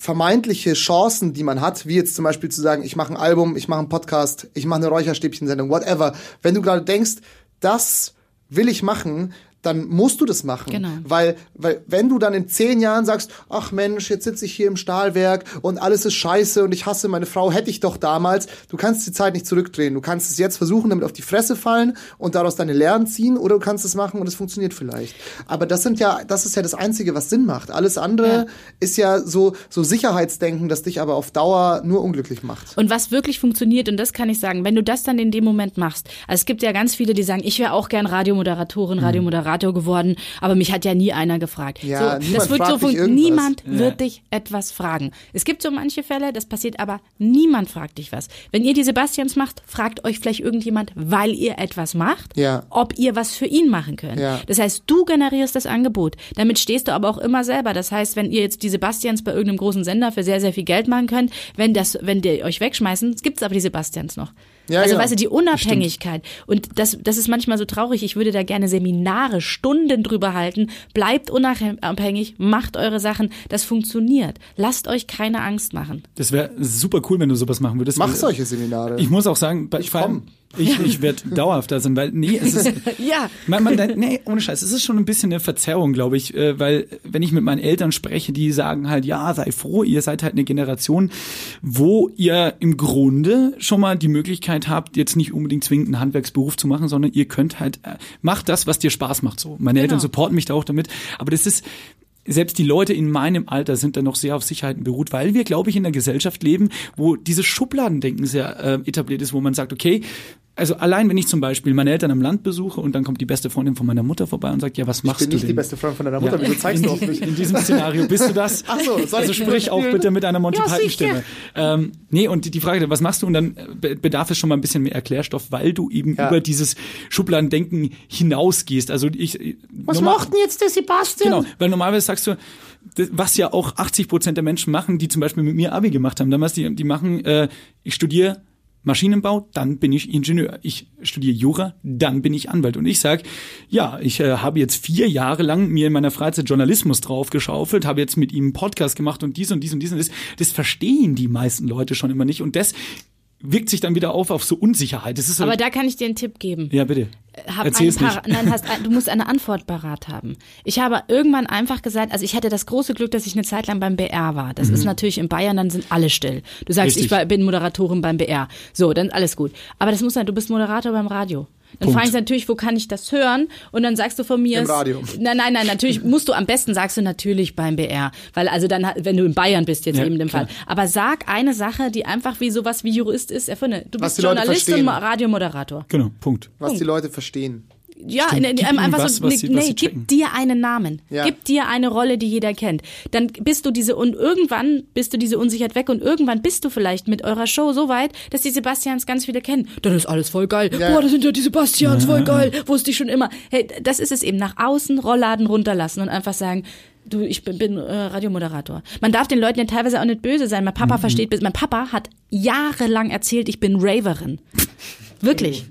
Speaker 2: vermeintliche Chancen, die man hat, wie jetzt zum Beispiel zu sagen, ich mache ein Album, ich mache einen Podcast, ich mache eine Räucherstäbchensendung, whatever. Wenn du gerade denkst, das will ich machen, dann musst du das machen.
Speaker 1: Genau.
Speaker 2: Weil, weil wenn du dann in zehn Jahren sagst, ach Mensch, jetzt sitze ich hier im Stahlwerk und alles ist scheiße und ich hasse meine Frau, hätte ich doch damals, du kannst die Zeit nicht zurückdrehen. Du kannst es jetzt versuchen, damit auf die Fresse fallen und daraus deine Lehren ziehen oder du kannst es machen und es funktioniert vielleicht. Aber das sind ja, das ist ja das Einzige, was Sinn macht. Alles andere ja. ist ja so, so Sicherheitsdenken, das dich aber auf Dauer nur unglücklich macht.
Speaker 1: Und was wirklich funktioniert, und das kann ich sagen, wenn du das dann in dem Moment machst, also es gibt ja ganz viele, die sagen, ich wäre auch gern Radiomoderatorin, Radiomoderator, Moderator geworden, aber mich hat ja nie einer gefragt.
Speaker 2: Ja,
Speaker 1: so, das wird so von niemand ja. wird dich etwas fragen. Es gibt so manche Fälle, das passiert aber niemand fragt dich was. Wenn ihr die Sebastians macht, fragt euch vielleicht irgendjemand, weil ihr etwas macht,
Speaker 2: ja.
Speaker 1: ob ihr was für ihn machen könnt.
Speaker 2: Ja.
Speaker 1: Das heißt, du generierst das Angebot. Damit stehst du aber auch immer selber. Das heißt, wenn ihr jetzt die Sebastians bei irgendeinem großen Sender für sehr sehr viel Geld machen könnt, wenn das wenn die euch wegschmeißen, gibt's aber die Sebastians noch.
Speaker 2: Ja,
Speaker 1: also
Speaker 2: genau.
Speaker 1: weißt du, die Unabhängigkeit. Und das, das ist manchmal so traurig. Ich würde da gerne Seminare, Stunden drüber halten. Bleibt unabhängig, macht eure Sachen. Das funktioniert. Lasst euch keine Angst machen.
Speaker 3: Das wäre super cool, wenn du sowas machen würdest.
Speaker 2: Mach solche Seminare.
Speaker 3: Ich muss auch sagen, bei,
Speaker 2: Ich
Speaker 3: vor allem-. Ich, ich werde dauerhaft da sein, weil nee, es ist <laughs>
Speaker 1: Ja.
Speaker 3: man, man, nee, ohne Scheiß, es ist schon ein bisschen eine Verzerrung, glaube ich, äh, weil wenn ich mit meinen Eltern spreche, die sagen halt, ja, sei froh, ihr seid halt eine Generation, wo ihr im Grunde schon mal die Möglichkeit habt, jetzt nicht unbedingt zwingend einen Handwerksberuf zu machen, sondern ihr könnt halt, äh, macht das, was dir Spaß macht, so. Meine Eltern
Speaker 1: Genau.
Speaker 3: supporten mich da auch damit, aber das ist, selbst die Leute in meinem Alter sind da noch sehr auf Sicherheiten beruht, weil wir, glaube ich, in einer Gesellschaft leben, wo dieses Schubladendenken sehr äh, etabliert ist, wo man sagt, okay, also allein wenn ich zum Beispiel meine Eltern am Land besuche und dann kommt die beste Freundin von meiner Mutter vorbei und sagt, ja, was
Speaker 2: ich
Speaker 3: machst
Speaker 2: bin
Speaker 3: du
Speaker 2: nicht
Speaker 3: denn?
Speaker 2: die beste Freundin von deiner Mutter,
Speaker 3: Ja.
Speaker 2: wieso zeigst du auf mich?
Speaker 3: In diesem Szenario bist du das? <laughs>
Speaker 2: Ach so, soll
Speaker 3: also
Speaker 2: ich
Speaker 3: sprich auch
Speaker 2: spielen?
Speaker 3: bitte mit einer Monty
Speaker 2: Ja,
Speaker 3: Python Stimme. Ähm, nee, und die, Frage, was machst du? Und dann äh, be- bedarf es schon mal ein bisschen mehr Erklärstoff, weil du eben
Speaker 2: Ja.
Speaker 3: über dieses Schubladendenken hinausgehst. Also ich
Speaker 2: Was
Speaker 3: normal-
Speaker 2: macht denn jetzt der Sebastian?
Speaker 3: Genau, weil normalerweise sagst du, was ja auch 80 Prozent der Menschen machen, die zum Beispiel mit mir Abi gemacht haben, damals die, die machen, äh, ich studiere Maschinenbau, dann bin ich Ingenieur. Ich studiere Jura, dann bin ich Anwalt. Und ich sag, ja, ich äh, habe jetzt vier Jahre lang mir in meiner Freizeit Journalismus draufgeschaufelt, habe jetzt mit ihm einen Podcast gemacht und dies und dies und dies und das. Das verstehen die meisten Leute schon immer nicht. Und das wirkt sich dann wieder auf auf so Unsicherheit. Das ist so,
Speaker 1: Aber da kann ich dir einen Tipp geben.
Speaker 3: ja, bitte.
Speaker 1: Hab
Speaker 3: Erzähl's
Speaker 1: ein
Speaker 3: nicht.
Speaker 1: Nein, hast, <laughs> du musst eine Antwort parat haben. Ich habe irgendwann einfach gesagt, also ich hatte das große Glück, dass ich eine Zeit lang beim BR war. Das ist natürlich in Bayern, dann sind alle still. Du sagst,
Speaker 3: Mhm. Richtig.
Speaker 1: ich war, bin Moderatorin beim BR. So, dann alles gut. Aber das muss sein, du bist Moderator beim Radio. Dann
Speaker 3: Punkt.
Speaker 1: frage ich natürlich, wo kann ich das hören? Und dann sagst du von mir.
Speaker 2: Im
Speaker 1: es-
Speaker 2: Radio.
Speaker 1: Nein, nein, nein, natürlich musst du am besten sagst du natürlich beim BR. Weil also dann, wenn du in Bayern bist, jetzt
Speaker 3: Ja,
Speaker 1: eben im. Fall. Aber sag eine Sache, die einfach wie sowas wie Jurist ist, erfinde. Du bist Journalist und Radiomoderator.
Speaker 3: Genau, Punkt.
Speaker 2: Was die Leute verstehen.
Speaker 1: Ja,
Speaker 3: Stimmt,
Speaker 1: in, in,
Speaker 3: ihnen
Speaker 1: einfach
Speaker 3: was,
Speaker 1: so,
Speaker 3: was
Speaker 1: nee,
Speaker 3: sie-
Speaker 1: nee,
Speaker 3: checken.
Speaker 1: gib dir einen Namen.
Speaker 2: Ja.
Speaker 1: Gib dir eine Rolle, die jeder kennt. Dann bist du diese und irgendwann bist du diese Unsicherheit weg und irgendwann bist du vielleicht mit eurer Show so weit, dass die Sebastians ganz viele kennen. Dann ist alles voll geil.
Speaker 2: Ja.
Speaker 1: Boah, das sind ja die Sebastians, voll geil. Wusste ich schon immer. Hey, das ist es eben. Nach außen Rollladen runterlassen und einfach sagen, Du, ich bin, bin äh, Radiomoderator. Man darf den Leuten ja teilweise auch nicht böse sein. Mein
Speaker 3: Mhm.
Speaker 1: Papa versteht, bis- mein Papa hat jahrelang erzählt, ich bin Raverin. Wirklich.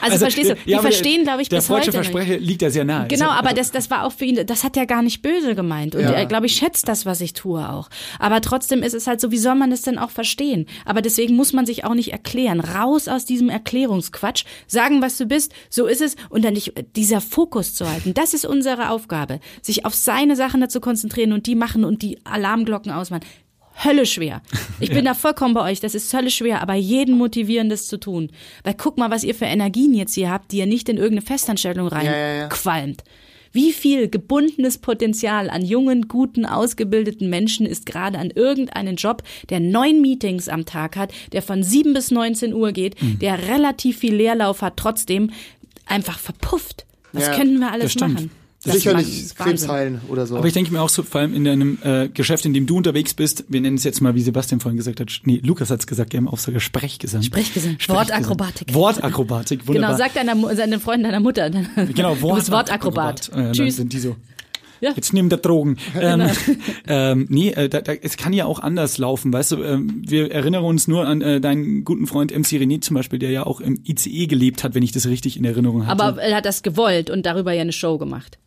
Speaker 1: Also, verstehst du, die
Speaker 3: ja,
Speaker 1: verstehen, glaube ich,
Speaker 3: der
Speaker 1: bis heute.
Speaker 3: Versprecher liegt da sehr nahe.
Speaker 1: Genau,
Speaker 3: Also-
Speaker 1: aber das, das war auch für ihn, das hat er gar nicht böse gemeint. Und
Speaker 2: Ja.
Speaker 1: er, glaube ich, schätzt das, was ich tue auch. Aber trotzdem ist es halt so, wie soll man das denn auch verstehen? Aber deswegen muss man sich auch nicht erklären. Raus aus diesem Erklärungsquatsch, sagen, was du bist, so ist es, und dann nicht dieser Fokus zu halten. Das ist unsere Aufgabe, sich auf seine Sachen dazu konzentrieren und die machen und die Alarmglocken ausmachen. Hölle schwer. Ich bin <laughs> da vollkommen bei euch. Das ist Hölle schwer, aber jeden motivieren, das zu tun. Weil guck mal, was ihr für Energien jetzt hier habt, die ihr nicht in irgendeine Festanstellung rein
Speaker 2: Ja, ja, ja.
Speaker 1: qualmt. Wie viel gebundenes Potenzial an jungen, guten, ausgebildeten Menschen ist gerade an irgendeinen Job, der neun Meetings am Tag hat, der von sieben bis 19 Uhr geht,
Speaker 3: Mhm.
Speaker 1: der relativ viel Leerlauf hat, trotzdem einfach verpufft. Was
Speaker 2: Ja,
Speaker 1: können wir alles machen?
Speaker 2: Sicherlich Krebs heilen oder so.
Speaker 3: Aber ich denke mir auch so, vor allem in einem äh, Geschäft, in dem du unterwegs bist, wir nennen es jetzt mal, wie Sebastian vorhin gesagt hat, nee, Lukas hat es gesagt, wir haben auch sogar Sprechgesang.
Speaker 1: Sprechgesang. Wortakrobatik.
Speaker 3: Wortakrobatik, wunderbar.
Speaker 1: Genau, sag deiner, seinen Freunden deiner Mutter. <laughs>
Speaker 3: Genau,
Speaker 1: du bist Wortakrobat.
Speaker 3: Äh,
Speaker 1: Tschüss.
Speaker 3: sind die so.
Speaker 1: Ja.
Speaker 3: Jetzt nimm der Drogen. Ähm, <laughs> ähm, nee, äh, da, da, es kann ja auch anders laufen, weißt du. Ähm, wir erinnern uns nur an äh, deinen guten Freund MC René zum Beispiel, der ja auch im ICE gelebt hat, wenn ich das richtig in Erinnerung hatte.
Speaker 1: Aber er hat das gewollt und darüber ja eine Show gemacht.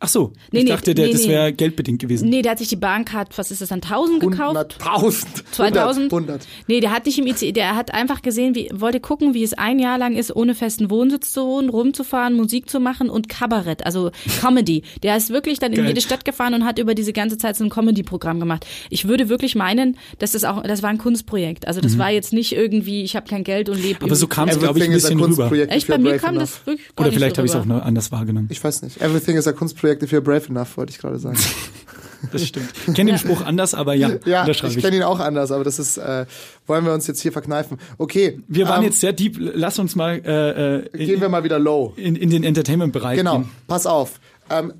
Speaker 3: Ach so,
Speaker 1: Nee,
Speaker 3: ich
Speaker 1: nee,
Speaker 3: dachte, der,
Speaker 1: nee,
Speaker 3: das
Speaker 1: nee.
Speaker 3: wäre geldbedingt gewesen.
Speaker 1: Nee, der hat sich die Bahncard, was ist das dann, 1000 gekauft?
Speaker 2: 100.000.
Speaker 1: 2000?
Speaker 2: 100.
Speaker 1: Nee, der hat nicht im ICE, der hat einfach gesehen, wie, wollte gucken, wie es ein Jahr lang ist, ohne festen Wohnsitz zu wohnen, rumzufahren, Musik zu machen und Kabarett, also Comedy. Der ist wirklich dann in
Speaker 3: Geil.
Speaker 1: jede Stadt gefahren und hat über diese ganze Zeit so ein Comedy-Programm gemacht. Ich würde wirklich meinen, dass das auch, das war ein Kunstprojekt. Also das war jetzt nicht irgendwie, ich habe kein Geld und lebe
Speaker 3: Mhm. Aber so kam es, glaube ich, ein bisschen rüber.
Speaker 1: Echt, bei mir kam
Speaker 2: enough.
Speaker 1: das wirklich
Speaker 3: Oder vielleicht
Speaker 1: so
Speaker 3: habe ich es auch anders wahrgenommen.
Speaker 2: Ich weiß nicht. Everything is a Kunstprojekt if you're brave enough, wollte ich gerade sagen. <laughs>
Speaker 3: Das stimmt. Ich kenne den Spruch anders, aber ja, <laughs>
Speaker 2: Ja, ich
Speaker 3: ich.
Speaker 2: kenne ihn auch anders, aber das ist, äh, wollen wir uns jetzt hier verkneifen. Okay.
Speaker 3: Wir waren
Speaker 2: ähm,
Speaker 3: jetzt sehr deep. Lass uns mal äh, äh,
Speaker 2: Gehen wir mal wieder low.
Speaker 3: in, in den Entertainment-Bereich
Speaker 2: Genau,
Speaker 3: gehen.
Speaker 2: pass auf. Ähm,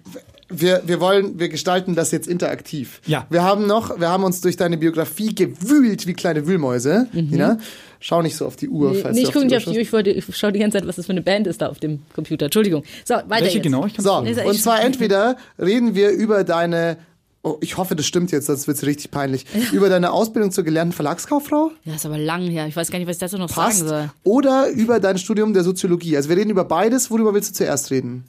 Speaker 2: wir, wir wollen, wir gestalten das jetzt interaktiv.
Speaker 3: Ja.
Speaker 2: Wir haben noch, wir haben uns durch deine Biografie gewühlt wie kleine Wühlmäuse. Nina, schau nicht so auf die Uhr.
Speaker 1: Nee,
Speaker 2: falls
Speaker 1: nee, ich gucke nicht auf die Uhr, ich, wollte, ich schaue die ganze Zeit, was das für eine Band ist da auf dem Computer. Entschuldigung. So, weiter
Speaker 3: Welche
Speaker 1: jetzt.
Speaker 3: genau?
Speaker 2: So,
Speaker 1: Nee,
Speaker 2: und zwar entweder reden wir über deine Oh, ich hoffe, das stimmt jetzt, sonst wird's richtig peinlich. Über deine Ausbildung zur gelernten Verlagskauffrau?
Speaker 1: Ja, ist aber lang her. Ich weiß gar nicht, was ich dazu noch
Speaker 2: Passt.
Speaker 1: sagen soll.
Speaker 2: Oder über dein Studium der Soziologie. Also wir reden über beides. Worüber willst du zuerst reden?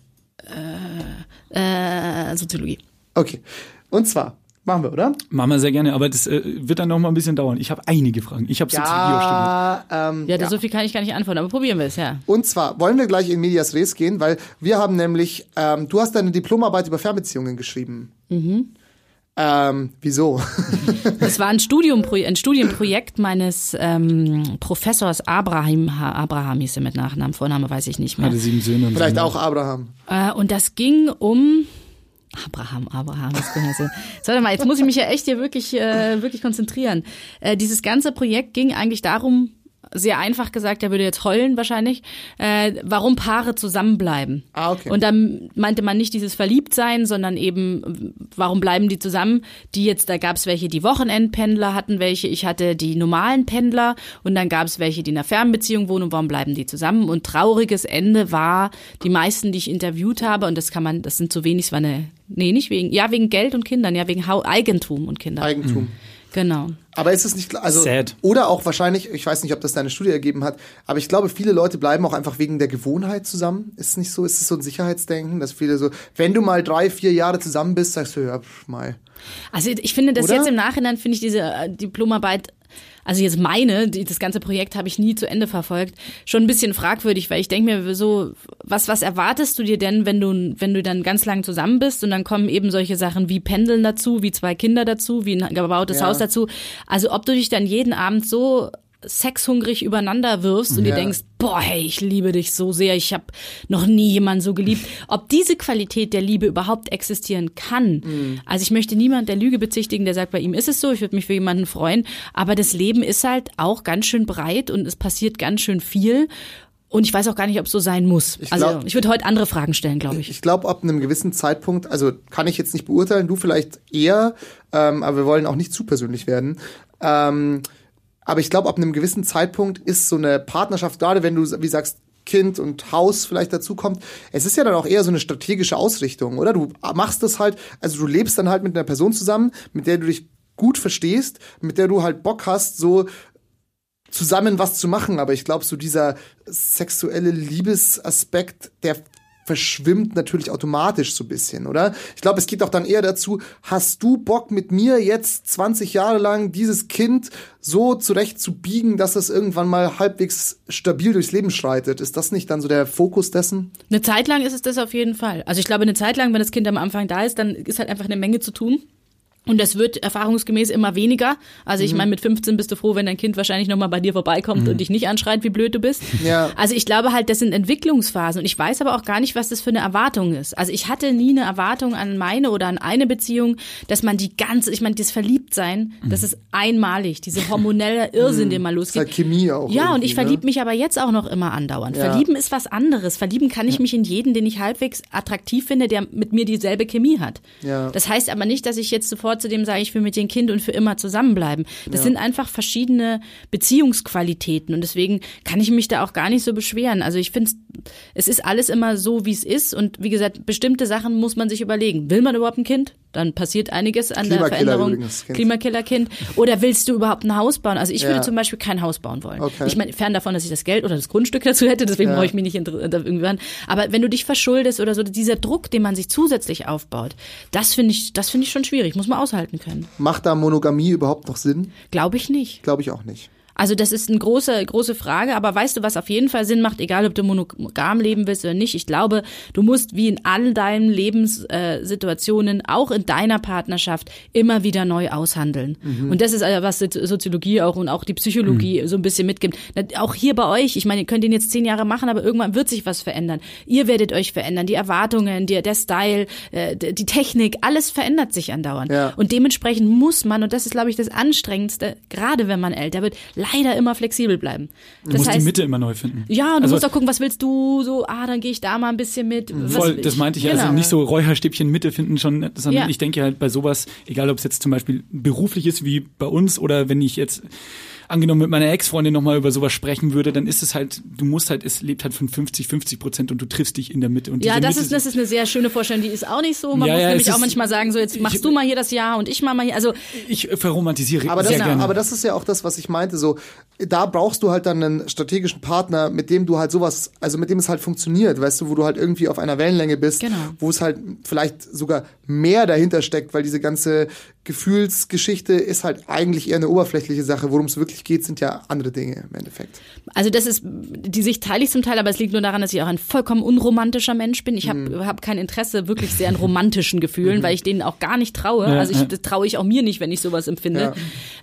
Speaker 1: Äh, Soziologie.
Speaker 2: Okay. Und zwar, machen wir, oder?
Speaker 3: Machen wir sehr gerne, aber das äh, wird dann noch mal ein bisschen dauern. Ich habe einige Fragen. Ich habe studiert.
Speaker 2: Ja, ähm,
Speaker 1: Ja,
Speaker 2: ja.
Speaker 1: so viel kann ich gar nicht antworten, aber probieren wir es, ja.
Speaker 2: Und zwar wollen wir gleich in Medias Res gehen, weil wir haben nämlich, ähm, du hast deine Diplomarbeit über Fernbeziehungen geschrieben. Mhm. Ähm, wieso? <laughs>
Speaker 1: Das war ein, ein Studienprojekt meines ähm, Professors Abraham, Ha- Abraham hieß er mit Nachnamen, Vorname weiß ich nicht mehr.
Speaker 3: Hatte sieben Söhne
Speaker 2: Vielleicht
Speaker 3: so.
Speaker 2: auch Abraham.
Speaker 1: Äh, und das ging um Abraham, Abraham. Das kann ja so. So, Warte mal, jetzt muss ich mich ja echt hier wirklich, äh, wirklich konzentrieren. Äh, dieses ganze Projekt ging eigentlich darum, sehr einfach gesagt, er würde jetzt heulen wahrscheinlich, äh, warum Paare zusammenbleiben.
Speaker 2: Ah, okay.
Speaker 1: Und dann meinte man nicht dieses Verliebtsein, sondern eben, warum bleiben die zusammen? Die jetzt, da gab es welche, die Wochenendpendler hatten welche, ich hatte die normalen Pendler und dann gab es welche, die in einer Fernbeziehung wohnen und warum bleiben die zusammen? Und trauriges Ende war, die meisten, die ich interviewt habe, und das kann man, das sind zu wenig, es war eine, nee, nicht wegen, ja, wegen Geld und Kindern, ja, wegen Hau Eigentum und Kindern.
Speaker 2: Eigentum.
Speaker 1: Genau.
Speaker 2: Aber ist es nicht, klar- also,
Speaker 3: Sad.
Speaker 2: oder auch wahrscheinlich, ich weiß nicht, ob das deine Studie ergeben hat, aber ich glaube, viele Leute bleiben auch einfach wegen der Gewohnheit zusammen. Ist es nicht so? Ist es so ein Sicherheitsdenken, dass viele so, wenn du mal drei, vier Jahre zusammen bist, sagst du, ja, pff, mal.
Speaker 1: Also ich finde das
Speaker 2: Oder?
Speaker 1: jetzt im Nachhinein finde ich diese äh, Diplomarbeit, also jetzt meine, die, das ganze Projekt habe ich nie zu Ende verfolgt, schon ein bisschen fragwürdig, weil ich denke mir so, was was erwartest du dir denn, wenn du wenn du dann ganz lang zusammen bist und dann kommen eben solche Sachen wie Pendeln dazu, wie zwei Kinder dazu, wie ein gebautes
Speaker 2: Ja.
Speaker 1: Haus dazu. Also ob du dich dann jeden Abend so sexhungrig übereinander wirfst und dir
Speaker 2: Ja.
Speaker 1: denkst, boah, hey, ich liebe dich so sehr, ich habe noch nie jemanden so geliebt. Ob diese Qualität der Liebe überhaupt existieren kann. Also ich möchte niemand der Lüge bezichtigen, der sagt, bei ihm ist es so, ich würde mich für jemanden freuen, aber das Leben ist halt auch ganz schön breit und es passiert ganz schön viel. Und ich weiß auch gar nicht, ob es so sein muss.
Speaker 2: Ich
Speaker 1: also
Speaker 2: glaub-
Speaker 1: ich würde heute andere Fragen stellen, glaube ich.
Speaker 2: Ich glaube, ab einem gewissen Zeitpunkt, also kann ich jetzt nicht beurteilen, du vielleicht eher, ähm, aber wir wollen auch nicht zu persönlich werden. Ähm, aber ich glaube, ab einem gewissen Zeitpunkt ist so eine Partnerschaft, gerade wenn du, wie sagst, Kind und Haus vielleicht dazu kommt, es ist ja dann auch eher so eine strategische Ausrichtung, oder? Du machst das halt, also du lebst dann halt mit einer Person zusammen, mit der du dich gut verstehst, mit der du halt Bock hast, so zusammen was zu machen, aber ich glaube, so dieser sexuelle Liebesaspekt, der verschwimmt natürlich automatisch so ein bisschen, oder? Ich glaube, es geht auch dann eher dazu, hast du Bock mit mir jetzt 20 Jahre lang dieses Kind so zurecht zu biegen, dass es irgendwann mal halbwegs stabil durchs Leben schreitet? Ist das nicht dann so der Fokus dessen?
Speaker 1: Eine Zeit lang ist es das auf jeden Fall. Also ich glaube, eine Zeit lang, wenn das Kind am Anfang da ist, dann ist halt einfach eine Menge zu tun. Und das wird erfahrungsgemäß immer weniger. Also
Speaker 2: Mhm.
Speaker 1: ich meine, mit 15 bist du froh, wenn dein Kind wahrscheinlich nochmal bei dir vorbeikommt und dich nicht anschreit, wie blöd du bist.
Speaker 2: Mhm. Ja.
Speaker 1: Also ich glaube halt, das sind Entwicklungsphasen. Und ich weiß aber auch gar nicht, was das für eine Erwartung ist. Also ich hatte nie eine Erwartung an meine oder an eine Beziehung, dass man die ganze, ich meine, das Verliebtsein, das ist einmalig. Diese hormonelle Irrsinn, den man
Speaker 2: Mhm. Das ist
Speaker 1: losgeht.
Speaker 2: halt Chemie auch.
Speaker 1: Ja, und ich verliebe mich aber jetzt auch noch immer andauernd.
Speaker 2: Ja.
Speaker 1: Verlieben ist was anderes. Verlieben kann ich mich in jeden, den ich halbwegs attraktiv finde, der mit mir dieselbe Chemie hat.
Speaker 2: Ja.
Speaker 1: Das heißt aber nicht, dass ich jetzt sofort zu dem sage, ich will mit dem Kind und für immer zusammenbleiben. Das sind einfach verschiedene Beziehungsqualitäten und deswegen kann ich mich da auch gar nicht so beschweren. Also ich finde, es ist alles immer so, wie es ist und wie gesagt, bestimmte Sachen muss man sich überlegen. Will man überhaupt ein Kind? Dann passiert einiges an der Veränderung.
Speaker 2: übrigens, Kind.
Speaker 1: Klimakillerkind. Oder willst du überhaupt ein Haus bauen? Also ich
Speaker 2: Ja.
Speaker 1: würde zum Beispiel kein Haus bauen wollen.
Speaker 2: Okay.
Speaker 1: Ich meine, fern davon, dass ich das Geld oder das Grundstück dazu hätte, deswegen
Speaker 2: Ja.
Speaker 1: brauche ich mich nicht an. Aber wenn du dich verschuldest oder so, dieser Druck, den man sich zusätzlich aufbaut, das finde ich, das finde ich schon schwierig. Muss man aushalten können.
Speaker 2: Macht da Monogamie überhaupt noch Sinn?
Speaker 1: Glaube ich nicht.
Speaker 2: Glaube ich auch nicht.
Speaker 1: Also das ist eine große, große Frage, aber weißt du, was auf jeden Fall Sinn macht, egal ob du monogam leben willst oder nicht, ich glaube, du musst wie in all deinen Lebenssituationen, äh, auch in deiner Partnerschaft, immer wieder neu aushandeln. Und das ist also, was Sozi- Soziologie auch und auch die Psychologie so ein bisschen mitgibt. Auch hier bei euch, ich meine, ihr könnt den jetzt zehn Jahre machen, aber irgendwann wird sich was verändern. Ihr werdet euch verändern, die Erwartungen, die, der Style, äh, die Technik, alles verändert sich andauernd.
Speaker 2: Ja.
Speaker 1: Und dementsprechend muss man, und das ist, glaube ich, das Anstrengendste, gerade wenn man älter wird, leider immer flexibel bleiben.
Speaker 3: Du
Speaker 1: Das
Speaker 3: musst
Speaker 1: heißt,
Speaker 3: die Mitte immer neu finden.
Speaker 1: ja, und du
Speaker 3: Also-
Speaker 1: musst auch gucken, was willst du, so, ah, dann gehe ich da mal ein bisschen mit. Was
Speaker 3: Voll, das meinte ich ja.
Speaker 1: Genau.
Speaker 3: Also nicht so Räucherstäbchen Mitte finden schon, sondern
Speaker 1: Ja.
Speaker 3: ich denke halt bei sowas, egal ob es jetzt zum Beispiel beruflich ist wie bei uns oder wenn ich jetzt angenommen mit meiner Ex-Freundin nochmal über sowas sprechen würde, dann ist es halt, du musst halt, es lebt halt von 50, 50 Prozent und du triffst dich in der Mitte. Und
Speaker 1: Ja, das
Speaker 3: Mitte
Speaker 1: ist, das ist eine sehr schöne Vorstellung, die ist auch nicht so. Man
Speaker 3: Ja,
Speaker 1: muss
Speaker 3: ja,
Speaker 1: nämlich auch manchmal sagen, so jetzt machst du mal hier das Jahr und ich mach mal hier. Also
Speaker 3: ich äh, verromantisiere
Speaker 2: Aber das,
Speaker 3: sehr gerne.
Speaker 2: aber das ist ja auch das, was ich meinte. So, da brauchst du halt dann einen strategischen Partner, mit dem du halt sowas, also mit dem es halt funktioniert, weißt du, wo du halt irgendwie auf einer Wellenlänge bist,
Speaker 1: Genau.
Speaker 2: wo es halt vielleicht sogar mehr dahinter steckt, weil diese ganze Gefühlsgeschichte ist halt eigentlich eher eine oberflächliche Sache. Worum es wirklich geht, sind ja andere Dinge im Endeffekt.
Speaker 1: Also das ist, die Sicht teile ich zum Teil, aber es liegt nur daran, dass ich auch ein vollkommen unromantischer Mensch bin. Ich habe
Speaker 3: Mhm.
Speaker 1: hab kein Interesse wirklich sehr an romantischen Gefühlen, weil ich denen auch gar nicht traue.
Speaker 3: Ja,
Speaker 1: also ich, das traue ich auch mir nicht, wenn ich sowas empfinde.
Speaker 2: Ja.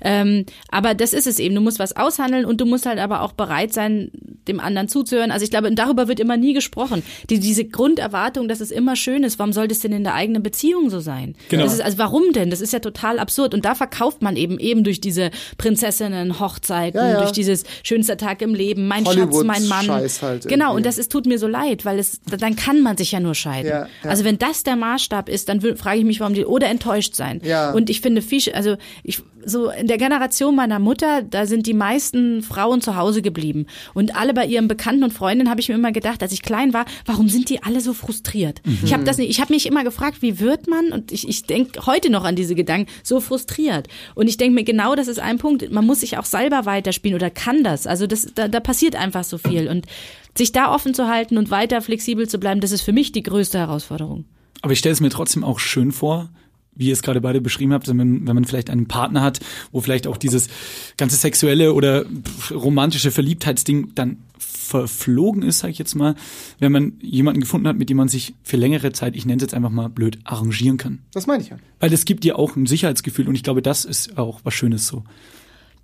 Speaker 1: Ähm, aber das ist es eben. Du musst was aushandeln und du musst halt aber auch bereit sein, dem anderen zuzuhören. Also ich glaube, darüber wird immer nie gesprochen. Die, diese Grunderwartung, dass es immer schön ist, warum sollte es denn in der eigenen Beziehung so sein?
Speaker 3: Genau.
Speaker 1: Das ist, also warum denn? Das ist ja total absurd. Und da verkauft man eben eben durch diese Prinzessinnen, Hochzeiten,
Speaker 2: Ja, ja.
Speaker 1: durch dieses schönster Tag im Leben, mein Schatz, mein Mann.
Speaker 2: Scheiß halt
Speaker 1: genau,
Speaker 2: irgendwie.
Speaker 1: und das ist, tut mir so leid, weil es, dann kann man sich ja nur scheiden.
Speaker 2: Ja, ja.
Speaker 1: Also wenn das der Maßstab ist, dann frage ich mich, warum die, oder enttäuscht sein.
Speaker 2: Ja.
Speaker 1: Und ich finde, viel, also ich, so in der Generation meiner Mutter, da sind die meisten Frauen zu Hause geblieben. Und alle bei ihren Bekannten und Freundinnen habe ich mir immer gedacht, als ich klein war, warum sind die alle so frustriert? Ich habe das nicht, ich habe mich immer gefragt, wie wird man, und ich, ich denke heute noch an diese Gedanken, so frustriert. Und ich denke mir, genau das ist ein Punkt, man muss sich auch selber weiterspielen oder kann das. Also das, da, da passiert einfach so viel. Und sich da offen zu halten und weiter flexibel zu bleiben, das ist für mich die größte Herausforderung.
Speaker 3: Aber ich stelle es mir trotzdem auch schön vor, wie ihr es gerade beide beschrieben habt, wenn man, wenn man vielleicht einen Partner hat, wo vielleicht auch dieses ganze sexuelle oder romantische Verliebtheitsding dann verflogen ist, sag ich jetzt mal, wenn man jemanden gefunden hat, mit dem man sich für längere Zeit, ich nenne es jetzt einfach mal blöd, arrangieren kann.
Speaker 2: Das meine ich ja.
Speaker 3: Weil es gibt dir auch ein Sicherheitsgefühl und ich glaube, das ist auch was Schönes so.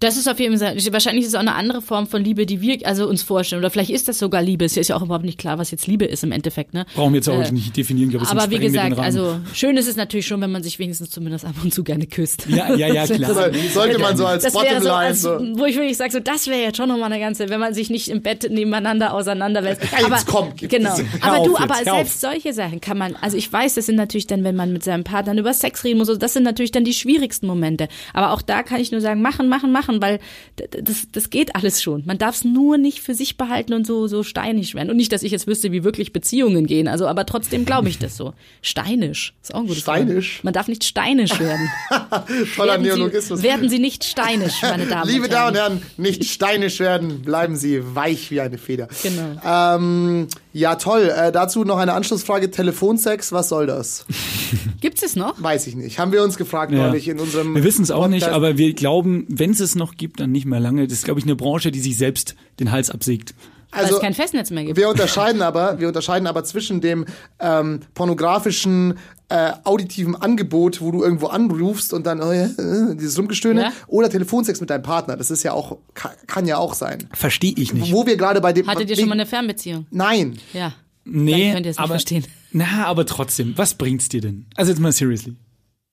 Speaker 1: Das ist auf jeden Fall, wahrscheinlich ist es auch eine andere Form von Liebe, die wir also uns vorstellen. Oder vielleicht ist das sogar Liebe. Es ist ja auch überhaupt nicht klar, was jetzt Liebe ist im Endeffekt. Ne?
Speaker 3: Brauchen wir jetzt auch
Speaker 1: Äh,
Speaker 3: nicht definieren, glaube
Speaker 1: Aber wie gesagt, also schön ist es natürlich schon, wenn man sich wenigstens zumindest ab und zu gerne küsst.
Speaker 3: Ja, ja, ja, <laughs> klar.
Speaker 2: Das sollte man so als
Speaker 1: wäre so,
Speaker 2: Bottomline
Speaker 1: als,
Speaker 2: so.
Speaker 1: wo ich wirklich sage, so, das wäre jetzt schon nochmal eine ganze, wenn man sich nicht im Bett nebeneinander auseinanderwälzt.
Speaker 2: Ja, jetzt
Speaker 1: aber,
Speaker 2: komm,
Speaker 1: genau. Aber du, aber
Speaker 3: jetzt, hör
Speaker 1: selbst solche Sachen kann man, also ich weiß, das sind natürlich dann, wenn man mit seinem Partner über Sex reden muss, das sind natürlich dann die schwierigsten Momente. Aber auch da kann ich nur sagen, machen, machen, machen, weil d- das, das geht alles schon. Man darf es nur nicht für sich behalten und so, so steinig werden. Und nicht, dass ich jetzt wüsste, wie wirklich Beziehungen gehen. Also, aber trotzdem glaube ich das so. Steinisch. Ist auch ein gutes Wort.
Speaker 2: Steinisch?
Speaker 1: Man darf nicht steinisch werden. <laughs>
Speaker 2: Toller
Speaker 1: werden,
Speaker 2: Neologismus.
Speaker 1: Sie, werden Sie nicht steinisch, meine Damen <laughs>
Speaker 2: Liebe
Speaker 1: und Herren.
Speaker 2: Damen und Herren, nicht steinisch werden, bleiben Sie weich wie eine Feder.
Speaker 1: Genau.
Speaker 2: Ähm, ja, toll. Äh, dazu noch eine Anschlussfrage. Telefonsex, was soll das? <laughs>
Speaker 1: Gibt's es noch?
Speaker 2: Weiß ich nicht. Haben wir uns gefragt
Speaker 3: Ja.
Speaker 2: neulich in unserem
Speaker 3: Wir wissen es auch nicht,
Speaker 2: Podcast.
Speaker 3: aber wir glauben, wenn es es noch gibt, dann nicht mehr lange. Das ist, glaube ich, eine Branche, die sich selbst den Hals absägt.
Speaker 1: Weil
Speaker 2: Also,
Speaker 1: es kein Festnetz mehr gibt.
Speaker 2: wir unterscheiden aber, wir unterscheiden aber zwischen dem ähm, pornografischen äh, auditiven Angebot, wo du irgendwo anrufst und dann ja, äh, dieses Rumgestöhne,
Speaker 1: Ja.
Speaker 2: oder Telefonsex mit deinem Partner. Das ist ja auch kann, kann ja auch sein.
Speaker 3: Verstehe ich nicht.
Speaker 2: Wo wir gerade bei dem
Speaker 1: Hattet ihr schon mal eine Fernbeziehung?
Speaker 2: Nein.
Speaker 1: Ja.
Speaker 3: Nee,
Speaker 1: Dann könnt ihr es nicht
Speaker 3: aber,
Speaker 1: verstehen. <laughs>
Speaker 3: Na, aber trotzdem, was bringt's dir denn? Also jetzt mal seriously.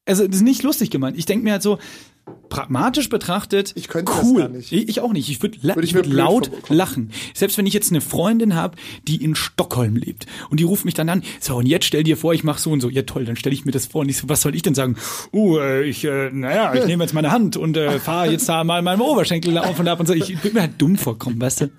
Speaker 3: Also das ist nicht lustig gemeint. Ich denke mir halt so, pragmatisch betrachtet,
Speaker 2: Ich könnte das
Speaker 3: cool.
Speaker 2: gar nicht.
Speaker 3: Ich, ich auch nicht. Ich würde la würd
Speaker 2: blöd
Speaker 3: laut lachen. Selbst wenn ich jetzt eine Freundin habe, die in Stockholm lebt und die ruft mich dann an, so und jetzt stell dir vor, ich mache so und so. Ja toll, dann stelle ich mir das vor und ich so, was soll ich denn sagen? Uh, äh, ich, äh, naja, ich <laughs> nehme jetzt meine Hand und äh, fahre jetzt da mal meinem Oberschenkel auf und ab und so. Ich würde mir halt dumm vorkommen, weißt du?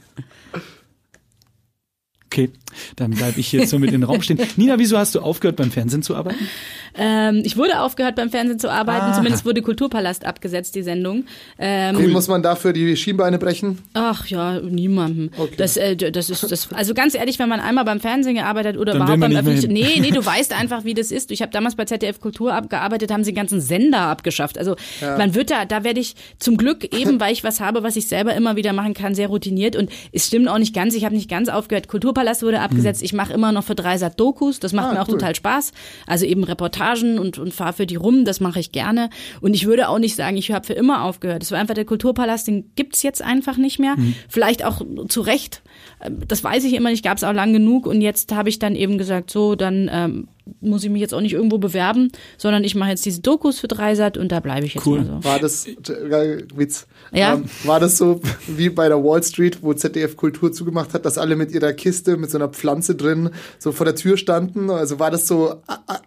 Speaker 3: Okay, dann bleibe ich hier so mit in den Raum stehen. <laughs> Nina, wieso hast du aufgehört, beim Fernsehen zu arbeiten?
Speaker 1: Ähm, ich wurde aufgehört, beim Fernsehen zu arbeiten.
Speaker 3: Aha.
Speaker 1: Zumindest wurde Kulturpalast abgesetzt, die Sendung. Ähm,
Speaker 2: Wen muss man dafür die Schienbeine brechen?
Speaker 1: Ach ja, niemandem.
Speaker 2: Okay.
Speaker 1: Das, äh, das ist das. Also ganz ehrlich, wenn man einmal beim Fernsehen gearbeitet hat oder
Speaker 3: Dann
Speaker 1: überhaupt beim öffentlichen, nee, nee, du weißt einfach, wie das ist. Ich habe damals bei ZDF Kultur abgearbeitet, haben sie den ganzen Sender abgeschafft. Also man wird da, da werde ich zum Glück eben, weil ich was habe, was ich selber immer wieder machen kann, sehr routiniert. Und es stimmt auch nicht ganz. Ich habe nicht ganz aufgehört. Kulturpalast wurde abgesetzt. Ich mache immer noch für Dreisat Dokus. Das macht
Speaker 2: Ah,
Speaker 1: mir auch
Speaker 2: cool.
Speaker 1: total Spaß. Also eben Reportagen und, und fahre für die rum. Das mache ich gerne. Und ich würde auch nicht sagen, ich habe für immer aufgehört. Es war einfach der Kulturpalast, den gibt's jetzt einfach nicht mehr. Vielleicht auch zu Recht. Ähm, Das weiß ich immer nicht, gab's auch lang genug. Und jetzt habe ich dann eben gesagt, so, dann ähm, muss ich mich jetzt auch nicht irgendwo bewerben, sondern ich mache jetzt diese Dokus für Dreisat und da bleibe ich jetzt
Speaker 3: Cool.
Speaker 1: mal so.
Speaker 2: War das, äh, Witz,
Speaker 1: Ja.
Speaker 2: ähm, war das so wie bei der Wall Street, wo ZDF Kultur zugemacht hat, dass alle mit ihrer Kiste, mit so einer Pflanze drin, so vor der Tür standen? Also war das so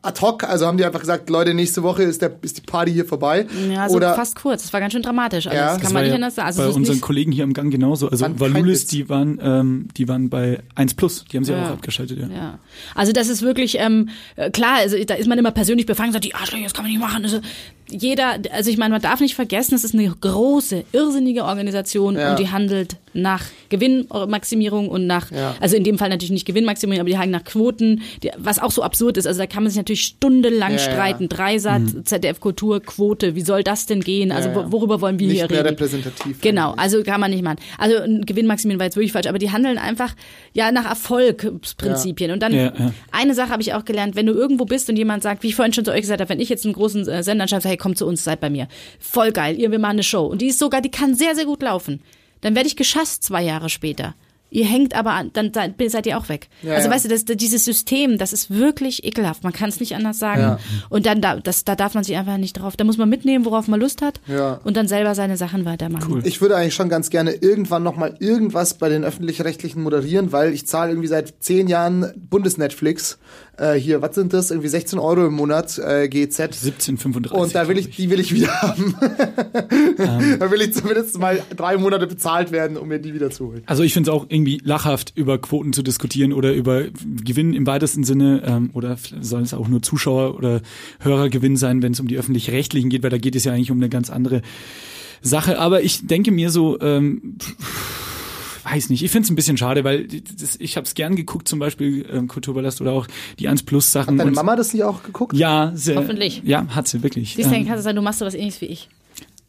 Speaker 2: ad hoc, also haben die einfach gesagt, Leute, nächste Woche ist, der, ist die Party hier vorbei.
Speaker 1: Ja, so
Speaker 2: Oder
Speaker 1: fast kurz. Das war ganz schön dramatisch. Also
Speaker 2: Ja.
Speaker 1: das
Speaker 2: Das
Speaker 1: kann
Speaker 3: war
Speaker 1: man nicht
Speaker 3: ja
Speaker 1: anders sagen. Also
Speaker 3: bei unseren Kollegen hier im Gang genauso. Also Valulis, die waren, ähm, die waren bei 1 Plus. Die haben sie
Speaker 1: Ja.
Speaker 3: auch abgeschaltet, ja.
Speaker 1: Ja, also das ist wirklich ähm, äh, klar. Also da ist man immer persönlich befangen, sagt die Arschlöcher, das kann man nicht machen. Also jeder, also ich meine, man darf nicht vergessen, es ist eine große, irrsinnige Organisation
Speaker 2: Ja.
Speaker 1: und die handelt nach Gewinnmaximierung und nach,
Speaker 2: Ja.
Speaker 1: also in dem Fall natürlich nicht Gewinnmaximierung, aber die handeln nach Quoten, die, was auch so absurd ist. Also da kann man sich natürlich stundenlang
Speaker 2: Ja, ja.
Speaker 1: streiten. Dreisatz, ZDF Kultur, Quote, wie soll das denn gehen? Also
Speaker 2: Ja, ja.
Speaker 1: wo- worüber wollen wir
Speaker 2: nicht
Speaker 1: hier
Speaker 2: mehr
Speaker 1: reden?
Speaker 2: repräsentativ.
Speaker 1: Genau,
Speaker 2: eigentlich.
Speaker 1: also kann man nicht machen. Also ein Gewinnmaximieren war jetzt wirklich falsch, aber die handeln einfach ja nach Erfolgsprinzipien. Und dann
Speaker 3: Ja, ja.
Speaker 1: eine Sache habe ich auch gelernt, wenn du irgendwo bist und jemand sagt, wie ich vorhin schon zu euch gesagt habe, wenn ich jetzt einen großen äh, Sender schreibe, hey, kommt zu uns, seid bei mir. Voll geil, ihr, wir machen eine Show. Und die ist sogar, die kann sehr, sehr gut laufen. Dann werde ich geschasst zwei Jahre später. Ihr hängt aber an, dann seid seid ihr auch weg.
Speaker 2: Ja,
Speaker 1: also
Speaker 2: ja.
Speaker 1: weißt du, das, dieses System, das ist wirklich ekelhaft. Man kann es nicht anders sagen.
Speaker 2: Ja.
Speaker 1: Und dann, da, das, da darf man sich einfach nicht drauf, da muss man mitnehmen, worauf man Lust hat.
Speaker 2: Ja.
Speaker 1: Und dann selber seine Sachen weitermachen.
Speaker 2: Ich würde eigentlich schon ganz gerne irgendwann nochmal irgendwas bei den öffentlich-rechtlichen moderieren, weil ich zahle irgendwie seit zehn Jahren Bundesnetflix. Äh, hier, was sind das? Irgendwie 16 Euro im Monat äh, GZ.
Speaker 3: 1735.
Speaker 2: Und da will ich,
Speaker 3: glaub
Speaker 2: die will ich wieder haben.
Speaker 3: Ähm. <laughs>
Speaker 2: da will ich zumindest mal drei Monate bezahlt werden, um mir die wieder zu holen.
Speaker 3: Also ich finde es auch irgendwie lachhaft, über Quoten zu diskutieren oder über Gewinn im weitesten Sinne ähm, oder soll es auch nur Zuschauer oder Hörergewinn sein, wenn es um die öffentlich-rechtlichen geht, weil da geht es ja eigentlich um eine ganz andere Sache. Aber ich denke mir so, ähm, weiß nicht, ich finde es ein bisschen schade, weil das, ich habe es gern geguckt, zum Beispiel ähm, Kulturballast oder auch die 1 Plus Sachen.
Speaker 2: Deine
Speaker 3: und-
Speaker 2: Mama das nicht auch geguckt?
Speaker 3: Ja, sehr,
Speaker 1: Hoffentlich.
Speaker 3: Ja, hat sie wirklich.
Speaker 1: Siehst du,
Speaker 3: Ähm,
Speaker 1: kann es sein, du machst sowas ähnliches wie ich.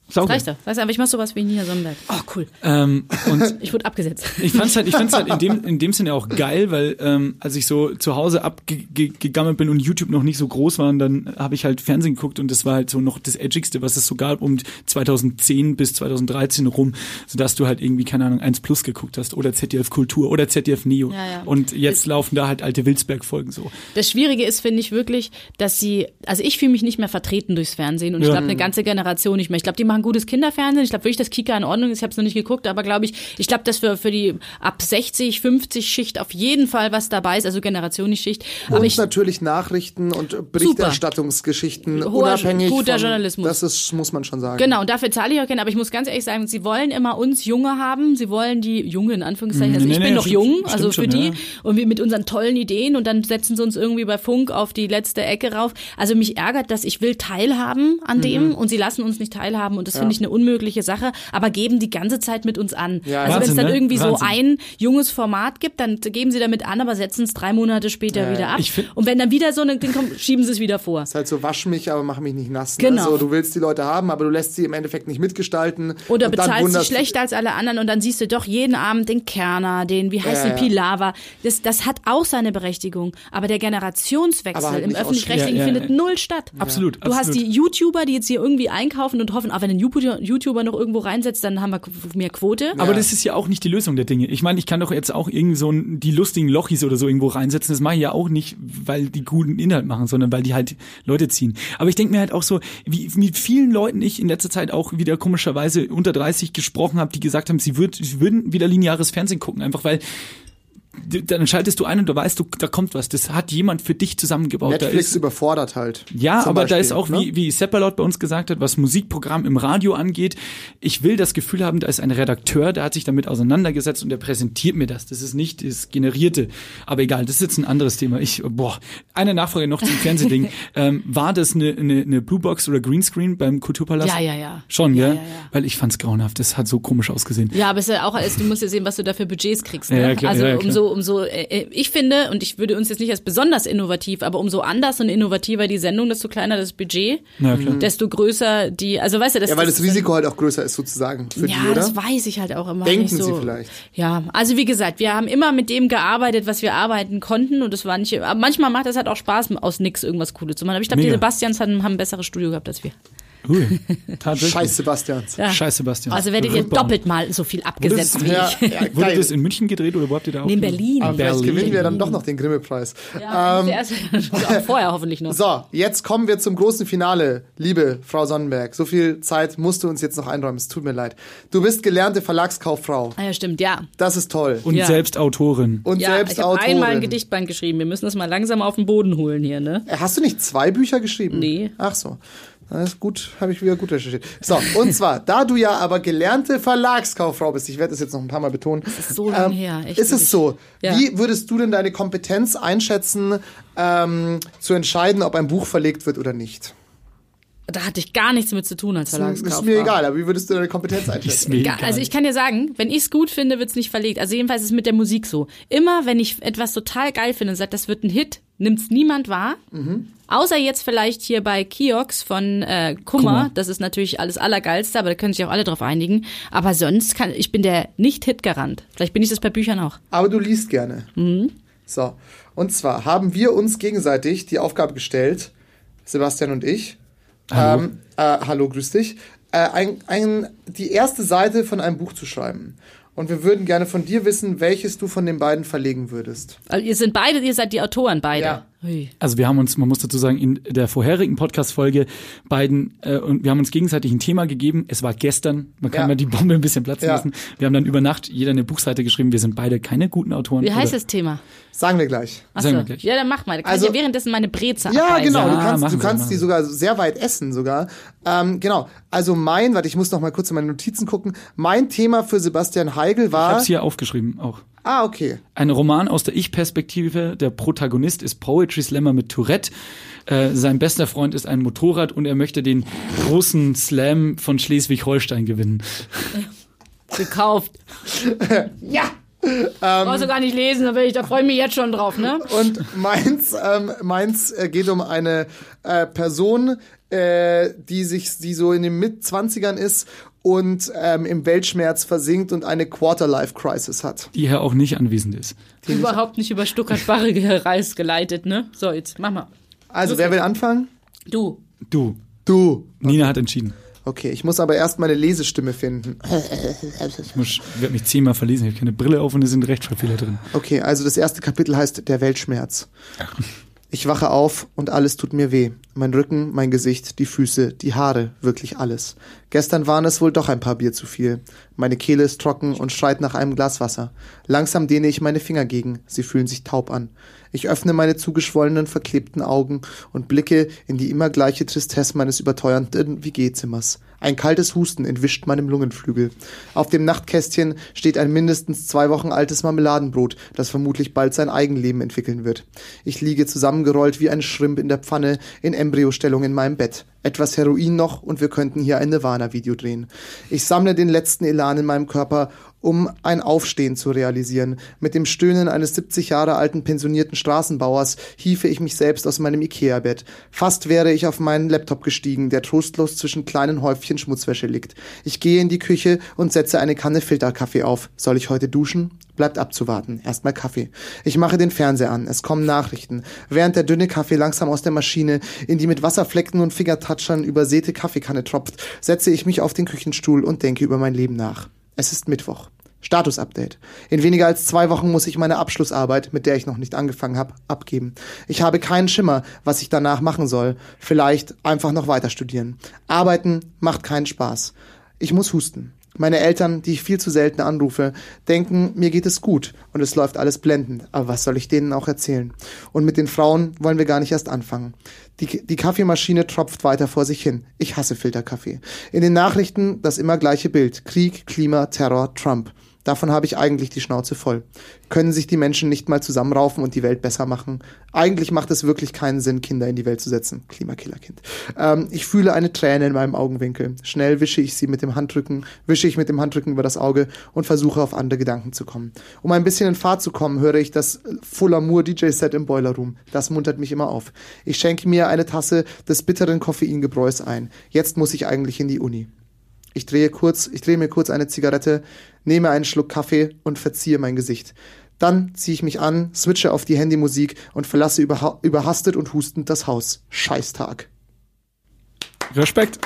Speaker 3: Sauber.
Speaker 1: Reicht doch. Weißt du, aber ich mach sowas wie Nina Sonnenberg. Oh, cool.
Speaker 3: Ähm, und <laughs>
Speaker 1: Ich wurde abgesetzt.
Speaker 3: Ich fand's halt, ich fand's halt in dem, <laughs> in dem Sinne auch geil, weil ähm, als ich so zu Hause abgegammelt bin und YouTube noch nicht so groß war, und dann habe ich halt Fernsehen geguckt und das war halt so noch das Edgigste, was es so gab um 2010 bis 2013 rum, sodass du halt irgendwie, keine Ahnung, 1 Plus geguckt hast oder ZDF Kultur oder ZDF Neo.
Speaker 1: Ja, ja.
Speaker 3: Und jetzt laufen da halt alte Wilsberg-Folgen so.
Speaker 1: Das Schwierige ist, finde ich wirklich, dass sie, also ich fühle mich nicht mehr vertreten durchs Fernsehen und ich
Speaker 3: Ja.
Speaker 1: glaube eine ganze Generation nicht mehr. Ich glaube, die machen gutes Kinderfernsehen. Ich glaube wirklich, dass Kika in Ordnung ist. Ich habe es noch nicht geguckt, aber glaube ich, ich glaube, dass für, für die ab 60, 50 Schicht auf jeden Fall was dabei ist, also Generation nicht Schicht. Aber
Speaker 2: Und
Speaker 1: ich,
Speaker 2: natürlich Nachrichten und Berichterstattungsgeschichten
Speaker 1: Hoher,
Speaker 2: unabhängig
Speaker 1: guter
Speaker 2: von,
Speaker 1: Journalismus.
Speaker 2: Das ist, muss man schon sagen.
Speaker 1: Genau, und dafür zahle ich auch gerne, aber ich muss ganz ehrlich sagen, sie wollen immer uns Junge haben, sie wollen die Junge in Anführungszeichen, also
Speaker 3: Nee,
Speaker 1: ich
Speaker 3: nee,
Speaker 1: bin noch jung,
Speaker 3: stimmt
Speaker 1: also für
Speaker 3: schon,
Speaker 1: die
Speaker 3: ja.
Speaker 1: und wir mit unseren tollen Ideen und dann setzen sie uns irgendwie bei Funk auf die letzte Ecke rauf. Also mich ärgert, dass ich will teilhaben an dem
Speaker 3: Mhm.
Speaker 1: und sie lassen uns nicht teilhaben und das finde ich eine unmögliche Sache, aber geben die ganze Zeit mit uns an.
Speaker 2: Ja,
Speaker 1: also wenn es dann
Speaker 3: ne?
Speaker 1: irgendwie
Speaker 3: Wahnsinn.
Speaker 1: so ein junges Format gibt, dann geben sie damit an, aber setzen es drei Monate später wieder ab. Und wenn dann wieder so ein Ding kommt, schieben sie es wieder vor.
Speaker 2: ist halt so, wasch mich, aber mach mich nicht nass. ne?
Speaker 1: Genau.
Speaker 2: Also du willst die Leute haben, aber du lässt sie im Endeffekt nicht mitgestalten.
Speaker 1: Oder
Speaker 2: und dann
Speaker 1: bezahlst sie schlechter als alle anderen und dann siehst du doch jeden Abend den Kerner, den, wie heißt
Speaker 2: Ja,
Speaker 1: der,
Speaker 2: ja.
Speaker 1: Pilava. Das, das hat auch seine Berechtigung. Aber der Generationswechsel
Speaker 2: Aber halt
Speaker 1: im öffentlich-rechtlichen.
Speaker 3: Ja, ja,
Speaker 1: findet
Speaker 3: ja.
Speaker 1: null statt.
Speaker 3: Absolut,
Speaker 1: Du hast
Speaker 3: absolut.
Speaker 1: die YouTuber, die jetzt hier irgendwie einkaufen und hoffen, auch wenn ein YouTuber noch irgendwo reinsetzt, dann haben wir mehr Quote.
Speaker 3: Aber das ist ja auch nicht die Lösung der Dinge. Ich meine, ich kann doch jetzt auch irgendwie so ein, die lustigen Lochis oder so irgendwo reinsetzen. Das mache ich ja auch nicht, weil die guten Inhalt machen, sondern weil die halt Leute ziehen. Aber ich denke mir halt auch so, wie mit vielen Leuten ich in letzter Zeit auch wieder komischerweise unter 30 gesprochen habe, die gesagt haben, sie, würd, sie würden wieder lineares Fernsehen gucken, einfach weil dann schaltest du ein und da weißt du, da kommt was. Das hat jemand für dich zusammengebaut. Da
Speaker 2: Netflix
Speaker 3: ist,
Speaker 2: überfordert halt.
Speaker 3: ja, aber da
Speaker 2: Beispiel,
Speaker 3: ist auch,
Speaker 2: ne?
Speaker 3: wie, wie Seppalot bei uns gesagt hat, was Musikprogramm im Radio angeht, ich will das Gefühl haben, da ist ein Redakteur, der hat sich damit auseinandergesetzt und der präsentiert mir das. Das ist nicht das Generierte. Aber egal, das ist jetzt ein anderes Thema. Ich, boah, eine Nachfrage noch zum Fernsehding. <laughs> ähm, war das eine, eine, eine Bluebox oder Greenscreen beim Kulturpalast?
Speaker 1: Ja, ja, ja.
Speaker 3: Schon,
Speaker 1: Ja,
Speaker 3: gell?
Speaker 1: ja, ja.
Speaker 3: Weil ich fand's grauenhaft. Das hat so komisch ausgesehen.
Speaker 1: Ja, aber es ist ja auch alles, du musst ja sehen, was du da für Budgets kriegst. Ne?
Speaker 3: Ja, klar,
Speaker 1: also
Speaker 3: ja, klar.
Speaker 1: umso, umso, äh, ich finde, und ich würde uns jetzt nicht als besonders innovativ, aber umso anders und innovativer die Sendung, desto kleiner das Budget,
Speaker 3: Ja, klar.
Speaker 1: desto größer die, also weißt du, das
Speaker 2: Ja, weil das
Speaker 1: ist-
Speaker 2: Risiko halt auch größer ist sozusagen für
Speaker 1: ja,
Speaker 2: die, oder?
Speaker 1: das weiß ich halt auch immer
Speaker 2: Denken
Speaker 1: nicht so.
Speaker 2: sie vielleicht.
Speaker 1: Ja, also wie gesagt, wir haben immer mit dem gearbeitet, was wir arbeiten konnten und das war nicht, aber manchmal macht das halt auch Spaß, aus nix irgendwas Cooles zu machen. Aber ich glaube, die. Sebastians haben, haben ein besseres Studio gehabt als wir.
Speaker 3: Ui, <laughs> tatsächlich.
Speaker 2: Scheiß Sebastians.
Speaker 1: Ja.
Speaker 3: Scheiß Sebastian.
Speaker 1: Also werdet ihr doppelt mal so viel abgesetzt wie
Speaker 2: Ja,
Speaker 1: ich.
Speaker 2: ja, <laughs>
Speaker 3: Wurde
Speaker 2: geil.
Speaker 3: das in München gedreht oder wo habt ihr da auch?
Speaker 1: Nee, in Berlin.
Speaker 2: Aber vielleicht
Speaker 3: Berlin.
Speaker 2: gewinnen wir dann doch noch den Grimme-Preis.
Speaker 1: Ja,
Speaker 2: Ähm, <laughs>
Speaker 1: vorher hoffentlich noch.
Speaker 2: So, jetzt kommen wir zum großen Finale, liebe Frau Sonnenberg. So viel Zeit musst du uns jetzt noch einräumen. Es tut mir leid. Du bist gelernte Verlagskauffrau.
Speaker 1: Ah ja, stimmt, ja.
Speaker 2: Das ist toll.
Speaker 3: Und
Speaker 1: Ja.
Speaker 3: selbst Autorin.
Speaker 2: Und
Speaker 1: ja,
Speaker 2: selbst
Speaker 1: ich habe
Speaker 2: Autorin.
Speaker 1: einmal ein Gedichtband geschrieben. Wir müssen das mal langsam auf den Boden holen hier, ne?
Speaker 2: Äh, Hast du nicht zwei Bücher geschrieben?
Speaker 1: Nee.
Speaker 2: Ach so. Das ist gut, habe ich wieder gut recherchiert. So, und <laughs> zwar, da du ja aber gelernte Verlagskauffrau bist, ich werde das jetzt noch ein paar Mal betonen. Das
Speaker 1: ist so lang her, echt
Speaker 2: Ist es so?
Speaker 1: Ja.
Speaker 2: Wie würdest du denn deine Kompetenz einschätzen, ähm, zu entscheiden, ob ein Buch verlegt wird oder nicht?
Speaker 1: Da hatte ich gar nichts mit zu tun als Verlagskauffrau.
Speaker 2: Ist mir egal, aber wie würdest du deine Kompetenz <laughs>
Speaker 3: Ist
Speaker 2: einschätzen?
Speaker 3: mir
Speaker 1: Ja,
Speaker 3: egal.
Speaker 1: also ich kann dir sagen, wenn ich es gut finde, wird's nicht verlegt. Also jedenfalls ist es mit der Musik so. Immer wenn ich etwas total geil finde und sage, das wird ein Hit, nimmt's niemand wahr.
Speaker 2: Mhm.
Speaker 1: Außer jetzt vielleicht hier bei Kiox von äh, Kummer.
Speaker 3: Kummer.
Speaker 1: Das ist natürlich alles Allergeilste, aber da können sich auch alle drauf einigen. Aber sonst kann ich bin der Nicht-Hit-Garant. Vielleicht bin ich das bei Büchern auch.
Speaker 2: Aber du liest gerne.
Speaker 1: Mhm.
Speaker 2: So, und zwar haben wir uns gegenseitig die Aufgabe gestellt, Sebastian und ich.
Speaker 3: Hallo.
Speaker 2: Ähm, äh, hallo, grüß dich. Äh, ein, ein, die erste Seite von einem Buch zu schreiben. Und wir würden gerne von dir wissen, welches du von den beiden verlegen würdest.
Speaker 1: Also ihr sind beide, ihr seid die Autoren beide.
Speaker 2: Ja.
Speaker 3: Also wir haben uns, man muss dazu sagen, in der vorherigen Podcast-Folge beiden, äh, und wir haben uns gegenseitig ein Thema gegeben. Es war gestern, man kann
Speaker 2: Ja.
Speaker 3: mal die Bombe ein bisschen platzen
Speaker 2: Ja.
Speaker 3: lassen. Wir haben dann über Nacht jeder eine Buchseite geschrieben. Wir sind beide keine guten Autoren.
Speaker 1: Wie heißt
Speaker 3: Oder-
Speaker 1: das Thema?
Speaker 2: Sagen wir gleich.
Speaker 1: Achso.
Speaker 3: Sagen wir gleich.
Speaker 1: Ja, dann mach mal. Da kann
Speaker 2: Also-
Speaker 1: ich ja währenddessen meine Breze
Speaker 2: Ja,
Speaker 1: abbeißen.
Speaker 2: genau.
Speaker 3: Ja,
Speaker 2: du kannst,
Speaker 3: machen
Speaker 2: du
Speaker 3: Sie,
Speaker 2: kannst
Speaker 3: machen
Speaker 2: die sogar sehr weit essen sogar. Ähm, genau. Also mein, warte, ich muss noch mal kurz in meine Notizen gucken. Mein Thema für Sebastian Heigel
Speaker 3: Ich
Speaker 2: war.
Speaker 3: habe es hier aufgeschrieben auch.
Speaker 2: Ah, okay.
Speaker 3: Ein Roman aus der Ich-Perspektive. Der Protagonist ist Poetry Slammer mit Tourette. Äh, sein bester Freund ist ein Motorrad und er möchte den großen Slam von Schleswig-Holstein gewinnen. <laughs>
Speaker 1: Gekauft.
Speaker 2: Ja.
Speaker 1: Brauchst du gar nicht lesen, da, da freue ich mich jetzt schon drauf, ne?
Speaker 2: Und meins, ähm, meins äh, geht um eine äh, Person, äh, die sich, die so in den Mit-20ern ist und ähm, im Weltschmerz versinkt und eine Quarter-Life-Crisis hat.
Speaker 3: Die hier auch nicht anwesend ist.
Speaker 1: Überhaupt nicht über Stuttgart-Barrige Reis <laughs> geleitet, ne? So, jetzt mach mal.
Speaker 2: Also, wer will anfangen?
Speaker 1: Du.
Speaker 3: Du.
Speaker 2: Du.
Speaker 3: Nina hat entschieden.
Speaker 2: Okay, ich muss aber erst meine Lesestimme finden.
Speaker 3: Ich muss- werde mich zehnmal verlesen. Ich habe keine Brille auf und es sind Rechtschreibfehler drin.
Speaker 2: Okay, also das erste Kapitel heißt Der Weltschmerz. Ich wache auf und alles tut mir weh. Mein Rücken, mein Gesicht, die Füße, die Haare, wirklich alles. Gestern waren es wohl doch ein paar Bier zu viel. Meine Kehle ist trocken und schreit nach einem Glas Wasser. Langsam dehne ich meine Finger gegen. Sie fühlen sich taub an. Ich öffne meine zugeschwollenen, verklebten Augen und blicke in die immer gleiche Tristesse meines überteuernden WG-Zimmers. Ein kaltes Husten entwischt meinem Lungenflügel. Auf dem Nachtkästchen steht ein mindestens zwei Wochen altes Marmeladenbrot, das vermutlich bald sein Eigenleben entwickeln wird. Ich liege zusammengerollt wie ein Schrimp in der Pfanne in Embryostellung in meinem Bett. Etwas Heroin noch und wir könnten hier ein Nirvana-Video drehen. Ich sammle den letzten Elan in meinem Körper, um ein Aufstehen zu realisieren. Mit dem Stöhnen eines 70 Jahre alten pensionierten Straßenbauers hiefe ich mich selbst aus meinem Ikea-Bett. Fast wäre ich auf meinen Laptop gestiegen, der trostlos zwischen kleinen Häufchen Schmutzwäsche liegt. Ich gehe in die Küche und setze eine Kanne Filterkaffee auf. Soll ich heute duschen? Bleibt abzuwarten. Erstmal Kaffee. Ich mache den Fernseher an. Es kommen Nachrichten. Während der dünne Kaffee langsam aus der Maschine in die mit Wasserflecken und Fingertatschern übersäte Kaffeekanne tropft, setze ich mich auf den Küchenstuhl und denke über mein Leben nach. Es ist Mittwoch. Status-Update. In weniger als zwei Wochen muss ich meine Abschlussarbeit, mit der ich noch nicht angefangen habe, abgeben. Ich habe keinen Schimmer, was ich danach machen soll. Vielleicht einfach noch weiter studieren. Arbeiten macht keinen Spaß. Ich muss husten. Meine Eltern, die ich viel zu selten anrufe, denken, mir geht es gut und es läuft alles blendend. Aber was soll ich denen auch erzählen? Und mit den Frauen wollen wir gar nicht erst anfangen. Die, die Kaffeemaschine tropft weiter vor sich hin. Ich hasse Filterkaffee. In den Nachrichten das immer gleiche Bild. Krieg, Klima, Terror, Trump. Davon habe ich eigentlich die Schnauze voll. Können sich die Menschen nicht mal zusammenraufen und die Welt besser machen? Eigentlich macht es wirklich keinen Sinn, Kinder in die Welt zu setzen. Klimakillerkind. Ähm, ich fühle eine Träne in meinem Augenwinkel. Schnell wische ich sie mit dem Handrücken, wische ich mit dem Handrücken über das Auge und versuche auf andere Gedanken zu kommen. Um ein bisschen in Fahrt zu kommen, höre ich das Full Amour DJ Set im Boiler Room. Das muntert mich immer auf. Ich schenke mir eine Tasse des bitteren Koffeingebräus ein. Jetzt muss ich eigentlich in die Uni. Ich drehe kurz, ich drehe mir kurz eine Zigarette, nehme einen Schluck Kaffee und verziehe mein Gesicht. Dann ziehe ich mich an, switche auf die Handymusik und verlasse überha überhastet und hustend das Haus. Scheißtag.
Speaker 3: Respekt.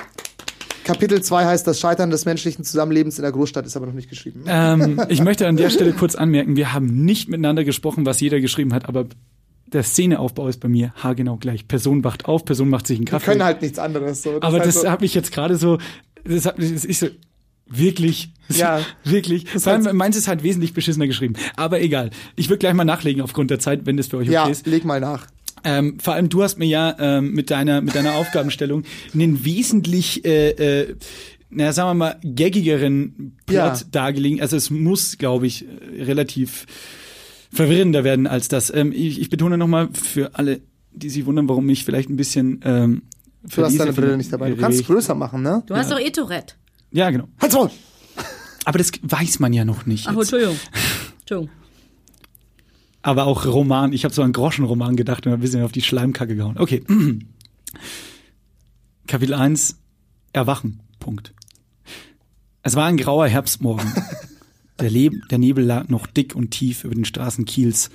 Speaker 2: Kapitel 2 heißt das Scheitern des menschlichen Zusammenlebens in der Großstadt, ist aber noch nicht geschrieben.
Speaker 3: Ähm, ich möchte an der Stelle kurz anmerken, wir haben nicht miteinander gesprochen, was jeder geschrieben hat, aber der Szeneaufbau ist bei mir haargenau gleich. Person wacht auf, Person macht sich einen
Speaker 2: Wir
Speaker 3: Kaffee.
Speaker 2: können halt nichts anderes. So.
Speaker 3: aber
Speaker 2: ist halt
Speaker 3: das
Speaker 2: so,
Speaker 3: habe ich jetzt gerade so, das, hab, das ist so, wirklich,
Speaker 2: Ja. <laughs>
Speaker 3: wirklich.
Speaker 2: Das
Speaker 3: Vor allem,
Speaker 2: heißt-
Speaker 3: meins ist halt wesentlich beschissener geschrieben. Aber egal. Ich würde gleich mal nachlegen aufgrund der Zeit, wenn das für euch okay
Speaker 2: ja,
Speaker 3: ist.
Speaker 2: leg mal nach.
Speaker 3: Ähm, vor allem du hast mir ja ähm, mit deiner mit deiner Aufgabenstellung einen wesentlich äh, äh, na sagen wir mal gaggigeren Plot
Speaker 2: Ja.
Speaker 3: dargelegen. Also es muss, glaube ich, relativ verwirrender werden als das. Ähm, ich, ich betone nochmal für alle, die sich wundern, warum ich vielleicht ein bisschen ähm,
Speaker 2: Du hast deine Brille nicht dabei. Du kannst es größer machen, ne?
Speaker 1: Du hast doch eh Tourette.
Speaker 3: Ja, genau.
Speaker 2: Halt's Maul!
Speaker 3: Aber das weiß man ja noch nicht.
Speaker 1: Ach. Entschuldigung. Entschuldigung.
Speaker 3: Aber auch Roman. Ich habe so an Groschenroman gedacht und ein bisschen auf die Schleimkacke gehauen. Okay. <clears throat> Kapitel 1. Erwachen. Punkt. Es war ein grauer Herbstmorgen. <laughs> Der, Leb der Nebel lag noch dick und tief über den Straßen Kiels.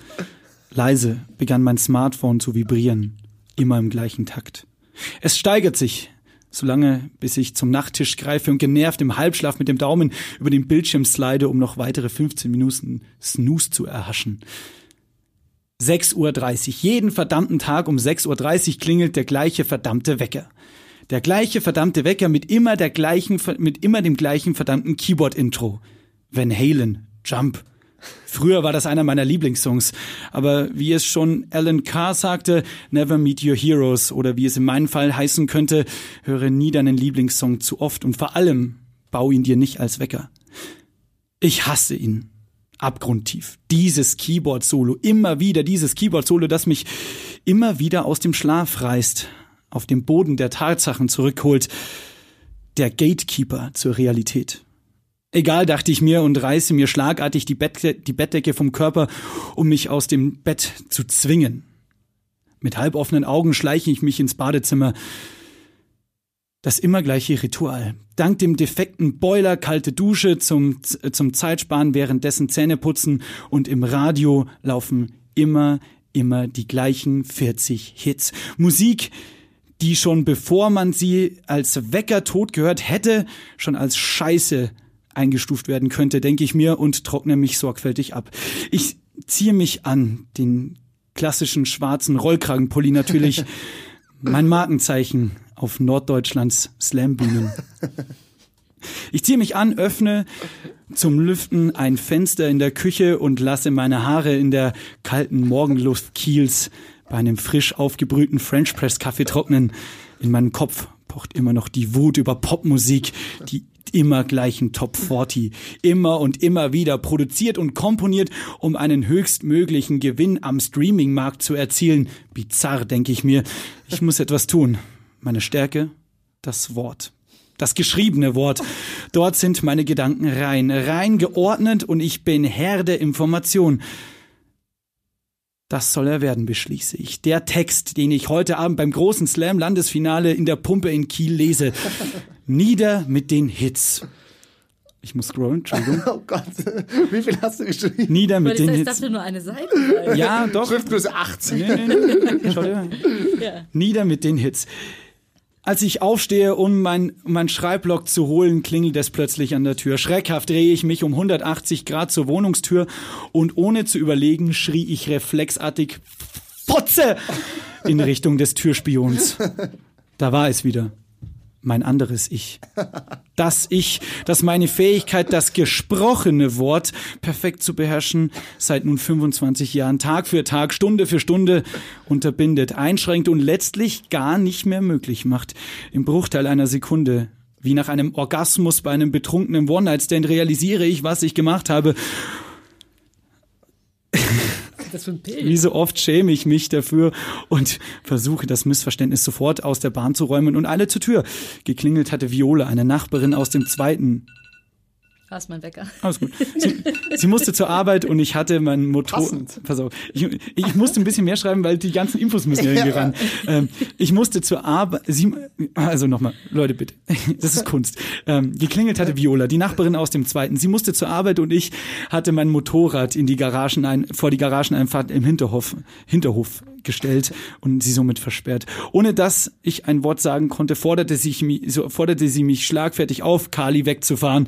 Speaker 3: Leise begann mein Smartphone zu vibrieren. Immer im gleichen Takt. Es steigert sich, solange bis ich zum Nachttisch greife und genervt im Halbschlaf mit dem Daumen über den Bildschirm slide, um noch weitere 15 Minuten Snooze zu erhaschen. 6.30 Uhr. Jeden verdammten Tag um 6.30 Uhr klingelt der gleiche verdammte Wecker. Der gleiche verdammte Wecker mit immer der gleichen, mit immer dem gleichen verdammten Keyboard-Intro. Van Halen, Jump. Früher war das einer meiner Lieblingssongs, aber wie es schon Alan Carr sagte, never meet your heroes oder wie es in meinem Fall heißen könnte, höre nie deinen Lieblingssong zu oft und vor allem bau ihn dir nicht als Wecker. Ich hasse ihn. Abgrundtief. Dieses Keyboard-Solo, immer wieder dieses Keyboard-Solo, das mich immer wieder aus dem Schlaf reißt, auf den Boden der Tatsachen zurückholt. Der Gatekeeper zur Realität. Egal, dachte ich mir und reiße mir schlagartig die, Bett die Bettdecke vom Körper, um mich aus dem Bett zu zwingen. Mit halboffenen Augen schleiche ich mich ins Badezimmer. Das immer gleiche Ritual. Dank dem defekten Boiler kalte Dusche zum, zum Zeitsparen währenddessen Zähne putzen und im Radio laufen immer, immer die gleichen 40 Hits. Musik, die schon bevor man sie als Wecker tot gehört hätte, schon als Scheiße eingestuft werden könnte, denke ich mir und trockne mich sorgfältig ab. Ich ziehe mich an, den klassischen schwarzen Rollkragenpulli natürlich, <laughs> mein Markenzeichen auf Norddeutschlands Slambühnen. Ich ziehe mich an, öffne zum Lüften ein Fenster in der Küche und lasse meine Haare in der kalten Morgenluft Kiels bei einem frisch aufgebrühten French Press Kaffee trocknen. In meinem Kopf pocht immer noch die Wut über Popmusik, die immer gleichen Top 40, immer und immer wieder produziert und komponiert, um einen höchstmöglichen Gewinn am Streamingmarkt zu erzielen. Bizarr, denke ich mir. Ich muss etwas tun. Meine Stärke? Das Wort. Das geschriebene Wort. Dort sind meine Gedanken rein, rein geordnet und ich bin Herr der Information. Das soll er werden, beschließe ich. Der Text, den ich heute Abend beim großen Slam-Landesfinale in der Pumpe in Kiel lese. <laughs> Nieder mit den Hits. Ich muss scrollen, Entschuldigung. <laughs>
Speaker 2: Oh Gott, wie viel hast du geschrieben?
Speaker 3: Nieder mit den
Speaker 1: das
Speaker 3: Hits.
Speaker 1: dafür nur eine Seite.
Speaker 3: Ja, doch.
Speaker 2: Schriftgröße 80.
Speaker 3: Nee, nee, nee.
Speaker 1: Ja.
Speaker 3: Nieder mit den Hits. Als ich aufstehe, um mein, mein Schreibblock zu holen, klingelt es plötzlich an der Tür. Schreckhaft drehe ich mich um 180 Grad zur Wohnungstür und ohne zu überlegen schrie ich reflexartig Fotze in Richtung des Türspions. Da war es wieder. Mein anderes Ich. Das Ich, das meine Fähigkeit, das gesprochene Wort perfekt zu beherrschen, seit nun 25 Jahren Tag für Tag, Stunde für Stunde unterbindet, einschränkt und letztlich gar nicht mehr möglich macht. Im Bruchteil einer Sekunde. Wie nach einem Orgasmus bei einem betrunkenen One-Night-Stand realisiere ich, was ich gemacht habe
Speaker 1: Das für ein Bild.
Speaker 3: wie so oft schäme ich mich dafür und versuche das Missverständnis sofort aus der Bahn zu räumen und alle zur Tür. Geklingelt hatte Viola, eine Nachbarin aus dem zweiten.
Speaker 1: Da ist mein Wecker.
Speaker 3: Alles gut. Sie, sie musste zur Arbeit und ich hatte mein Motor. Pass auf. Ich, ich musste ein bisschen mehr schreiben, weil die ganzen Infos müssen ja irgendwie ran. Ähm, ich musste zur Arbeit. Sie, also nochmal, Leute, bitte. Das ist Kunst. Ähm, geklingelt hatte Viola, die Nachbarin aus dem zweiten. Sie musste zur Arbeit und ich hatte mein Motorrad in die Garagen ein, vor die Garageneinfahrt im Hinterhof, Hinterhof gestellt und sie somit versperrt. Ohne dass ich ein Wort sagen konnte, forderte, sich, mi- so forderte sie mich schlagfertig auf, Kali wegzufahren.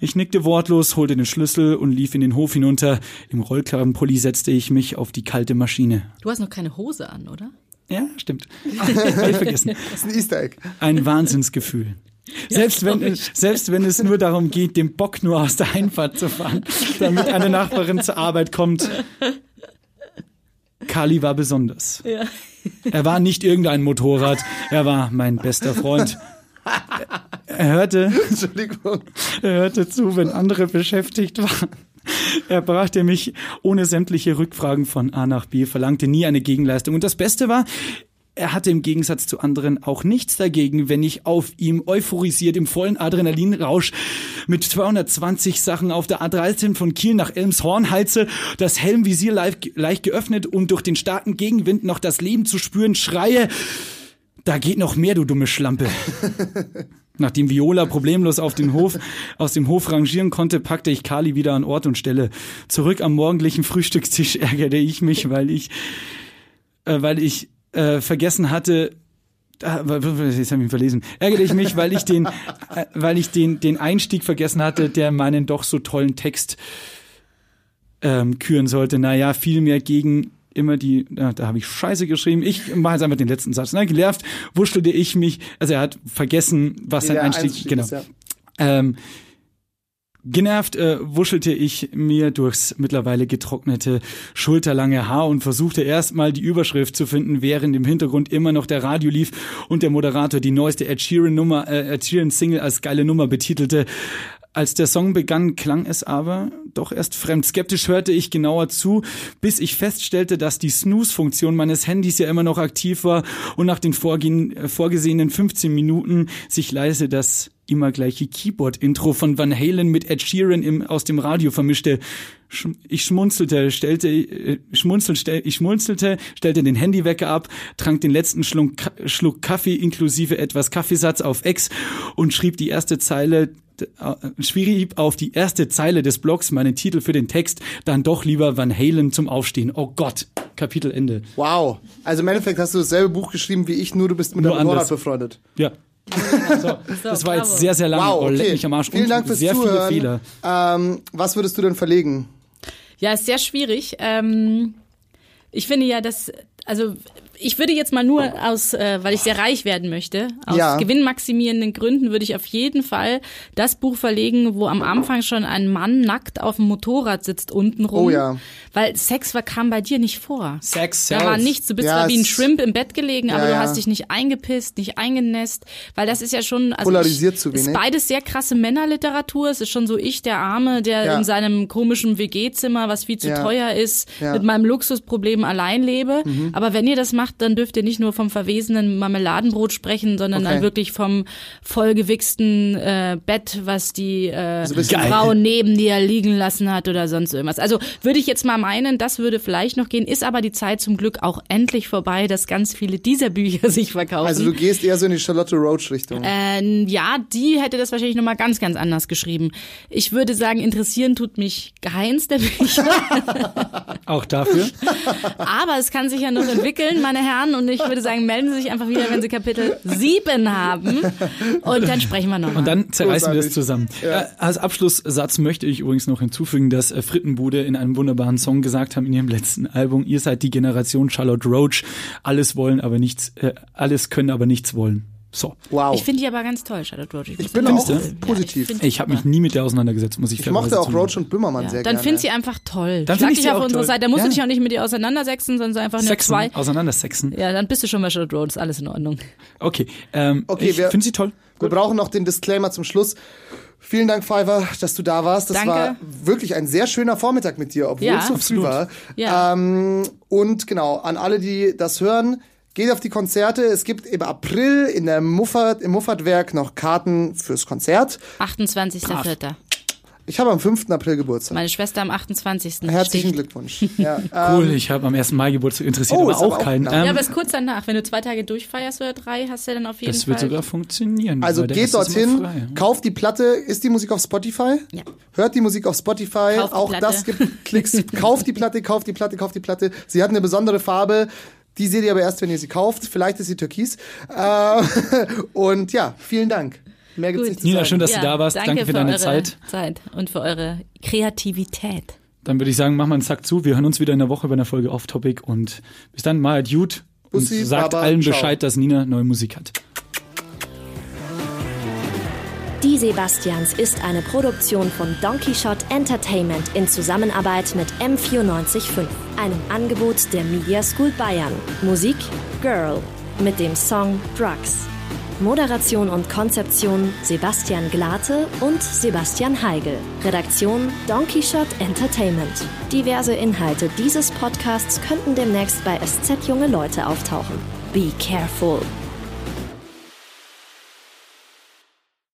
Speaker 3: Ich nickte wortlos, holte den Schlüssel und lief in den Hof hinunter. Im Rollkragenpulli setzte ich mich auf die kalte Maschine.
Speaker 1: Du hast noch keine Hose an, oder?
Speaker 3: Ja, stimmt. Hab ich vergessen. <laughs>
Speaker 2: Das ist ein Easter Egg.
Speaker 3: Ein Wahnsinnsgefühl. Selbst wenn, es, selbst wenn es nur darum geht, den Bock nur aus der Einfahrt zu fahren, damit eine Nachbarin zur Arbeit kommt. Kali war besonders.
Speaker 1: Ja.
Speaker 3: Er war nicht irgendein Motorrad, er war mein bester Freund. Er hörte,
Speaker 2: Entschuldigung.
Speaker 3: er hörte zu, wenn andere beschäftigt waren. Er brachte mich ohne sämtliche Rückfragen von A nach B, verlangte nie eine Gegenleistung. Und das Beste war, er hatte im Gegensatz zu anderen auch nichts dagegen, wenn ich auf ihm euphorisiert im vollen Adrenalinrausch mit 220 Sachen auf der A13 von Kiel nach Elmshorn heize, das Helmvisier leicht, geöffnet, um durch den starken Gegenwind noch das Leben zu spüren, schreie, da geht noch mehr, du dumme Schlampe. <laughs> Nachdem Viola problemlos auf den Hof, aus dem Hof rangieren konnte, packte ich Kali wieder an Ort und Stelle. Zurück am morgendlichen Frühstückstisch <laughs> ärgerte ich mich, weil ich, äh, weil ich äh, vergessen hatte, Ah, Jetzt habe ich ihn verlesen. Ärgerte ich mich, weil ich den, äh, weil ich den, den Einstieg vergessen hatte, der meinen doch so tollen Text ähm, küren sollte. Naja, vielmehr gegen immer die, ja, da habe ich Scheiße geschrieben. Ich mache jetzt einfach den letzten Satz. Na, genervt wuschelte ich mich, also er hat vergessen, was sein Einstieg,
Speaker 2: Einstieg
Speaker 3: genau.
Speaker 2: ist, ja.
Speaker 3: Ähm, genervt äh, wuschelte ich mir durchs mittlerweile getrocknete, schulterlange Haar und versuchte erstmal die Überschrift zu finden, während im Hintergrund immer noch der Radio lief und der Moderator die neueste Ed Sheeran Nummer, äh, Ed Sheeran Single als geile Nummer betitelte. Als der Song begann, klang es aber doch erst fremd. Skeptisch hörte ich genauer zu, bis ich feststellte, dass die Snooze-Funktion meines Handys ja immer noch aktiv war und nach den äh, vorgesehenen 15 Minuten sich leise das immer gleiche Keyboard-Intro von Van Halen mit Ed Sheeran im, aus dem Radio vermischte. Ich schmunzelte, stellte, äh, schmunzel, stell, ich schmunzelte, stellte den Handywecker ab, trank den letzten Schluck, Schluck Kaffee inklusive etwas Kaffeesatz auf Ex und schrieb die erste Zeile schrieb auf die erste Zeile des Blogs meinen Titel für den Text, dann doch lieber Van Halen zum Aufstehen. Oh Gott, Kapitelende.
Speaker 2: Wow. Also im Endeffekt hast du dasselbe Buch geschrieben wie ich, nur du bist mit
Speaker 3: Nur
Speaker 2: einem Motorrad
Speaker 3: anders.
Speaker 2: befreundet.
Speaker 3: Ja. So, <laughs> das war jetzt sehr, sehr lang.
Speaker 2: Wow,
Speaker 3: Oh, leck
Speaker 2: okay.
Speaker 3: mich am Arsch.
Speaker 2: Vielen
Speaker 3: Und
Speaker 2: Dank fürs
Speaker 3: sehr
Speaker 2: Zuhören.
Speaker 3: viele Fehler.
Speaker 2: Ähm, was würdest du denn verlegen?
Speaker 1: Ja, ist sehr schwierig. Ähm, ich finde ja, dass, also ich würde jetzt mal nur aus, äh, weil ich sehr reich werden möchte, aus
Speaker 2: Ja.
Speaker 1: gewinnmaximierenden Gründen würde ich auf jeden Fall das Buch verlegen, wo am Anfang schon ein Mann nackt auf dem Motorrad sitzt unten rum.
Speaker 2: Oh ja.
Speaker 1: Weil Sex war, kam bei dir nicht vor.
Speaker 3: Sex
Speaker 1: Da war nichts, du bist
Speaker 2: Ja,
Speaker 1: zwar wie ein Shrimp im Bett gelegen, aber
Speaker 2: Ja,
Speaker 1: du hast dich nicht eingepisst, nicht eingenässt, weil das ist ja schon also
Speaker 2: Polarisiert
Speaker 1: ich,
Speaker 2: zu
Speaker 1: Ist
Speaker 2: wenig.
Speaker 1: beides sehr krasse Männerliteratur. Es ist schon so ich, der Arme, der in seinem komischen WG-Zimmer, was viel zu teuer ist.
Speaker 2: Mhm.
Speaker 1: mit meinem Luxusproblem allein lebe. Aber wenn ihr das macht, dann dürft ihr nicht nur vom verwesenen Marmeladenbrot sprechen, sondern
Speaker 2: Okay.
Speaker 1: dann wirklich vom vollgewichsten äh, Bett, was die äh,
Speaker 2: ein bisschen-
Speaker 1: Frau neben dir liegen lassen hat oder sonst irgendwas. Also würde ich jetzt mal meinen, das würde vielleicht noch gehen, ist aber die Zeit zum Glück auch endlich vorbei, dass ganz viele dieser Bücher <laughs> sich verkaufen.
Speaker 2: Also du gehst eher so in die Charlotte Roach Richtung.
Speaker 1: Ähm, ja, die hätte das wahrscheinlich nochmal ganz, ganz anders geschrieben. Ich würde sagen, interessieren tut mich keins der Bücher, <laughs>
Speaker 3: Auch dafür. <laughs>
Speaker 1: aber es kann sich ja noch entwickeln, meine Herren. Und ich würde sagen, melden Sie sich einfach wieder, wenn Sie Kapitel 7 haben. Und dann sprechen wir nochmal.
Speaker 3: Und dann zerreißen wir das zusammen. Äh, Als Abschlusssatz möchte ich übrigens noch hinzufügen, dass äh, Frittenbude in einem wunderbaren Song gesagt haben in ihrem letzten Album, ihr seid die Generation Charlotte Roach, alles wollen, aber nichts, äh, alles können, aber nichts wollen. So.
Speaker 2: Wow.
Speaker 1: Ich finde die aber ganz toll, Charlotte Roach.
Speaker 2: Ich bin
Speaker 3: Findest
Speaker 2: auch positiv.
Speaker 1: find-
Speaker 3: Ich habe mich nie mit der auseinandergesetzt, muss ich
Speaker 2: ich mochte auch. Roach und Böhmermann
Speaker 1: Ja,
Speaker 2: sehr
Speaker 1: dann
Speaker 2: gerne.
Speaker 1: find sie einfach toll.
Speaker 3: Dann
Speaker 1: Schlag
Speaker 3: ich
Speaker 1: dich
Speaker 3: sie
Speaker 1: auf
Speaker 3: auch
Speaker 1: unsere
Speaker 3: toll.
Speaker 1: Seite. Da musst
Speaker 3: Ja.
Speaker 1: du dich auch nicht mit ihr auseinandersetzen, sondern einfach nur
Speaker 3: Sexen,
Speaker 1: zwei.
Speaker 3: auseinandersexen.
Speaker 1: Ja, dann bist du schon bei Charlotte Roach. Ist alles in Ordnung.
Speaker 3: Okay, ähm,
Speaker 2: Okay,
Speaker 3: ich finde sie toll.
Speaker 2: Wir brauchen noch den Disclaimer zum Schluss. Vielen Dank, Fiverr, dass du da warst. Das
Speaker 1: Danke.
Speaker 2: war wirklich ein sehr schöner Vormittag mit dir, obwohl
Speaker 1: Ja.
Speaker 2: es so früh war.
Speaker 1: Ja.
Speaker 2: Ähm, und genau, an alle, die das hören, geht auf die Konzerte. Es gibt im April in der Muffert, im Muffertwerk noch Karten fürs Konzert.
Speaker 1: 28.04.
Speaker 2: Ich habe am 5. April Geburtstag.
Speaker 1: Meine Schwester am 28.
Speaker 2: Herzlichen
Speaker 1: Sticht.
Speaker 2: Glückwunsch. Ja, <laughs>
Speaker 3: Cool,
Speaker 2: ähm,
Speaker 3: ich habe am 1. Mai Geburtstag, interessiert
Speaker 2: Oh,
Speaker 3: aber
Speaker 2: ist aber
Speaker 3: auch
Speaker 2: auch
Speaker 3: keinen.
Speaker 2: nah.
Speaker 3: Ähm,
Speaker 1: Ja, aber es ist kurz danach. Wenn du zwei Tage durchfeierst oder drei, hast du ja dann auf jeden
Speaker 3: das
Speaker 1: Fall.
Speaker 3: wird sogar funktionieren.
Speaker 2: Also geht dorthin,
Speaker 3: frei.
Speaker 2: kauft die Platte. Ist die Musik auf Spotify?
Speaker 1: Ja.
Speaker 2: Hört die Musik auf Spotify.
Speaker 1: Kauft
Speaker 2: Auch das gibt Klicks. <laughs> kauft die Platte, kauft die Platte, kauft die Platte. Sie hat eine besondere Farbe. Die seht ihr aber erst, wenn ihr sie kauft. Vielleicht ist sie türkis. Äh, <laughs> und ja, vielen Dank. Mehr gibt's
Speaker 1: Gut.
Speaker 2: nicht zu
Speaker 3: Nina,
Speaker 2: sagen.
Speaker 3: schön, dass du da warst. Danke, für deine
Speaker 1: eure
Speaker 3: Zeit.
Speaker 1: Zeit und für eure Kreativität.
Speaker 3: Dann würde ich sagen, mach mal einen Zack zu. Wir hören uns wieder in der Woche bei einer Folge Off Topic und bis dann, mal gut. Und
Speaker 2: Bussi,
Speaker 3: sagt
Speaker 2: Baba,
Speaker 3: allen
Speaker 2: ciao.
Speaker 3: Bescheid, dass Nina neue Musik hat.
Speaker 4: Die Sebastians ist eine Produktion von Donkey Shot Entertainment in Zusammenarbeit mit M945, einem Angebot der Media School Bayern. Musik Girl mit dem Song Drugs. Moderation und Konzeption Sebastian Glate und Sebastian Heigel. Redaktion Donkey Shot Entertainment. Diverse Inhalte dieses Podcasts könnten demnächst bei SZ Junge Leute auftauchen. Be careful.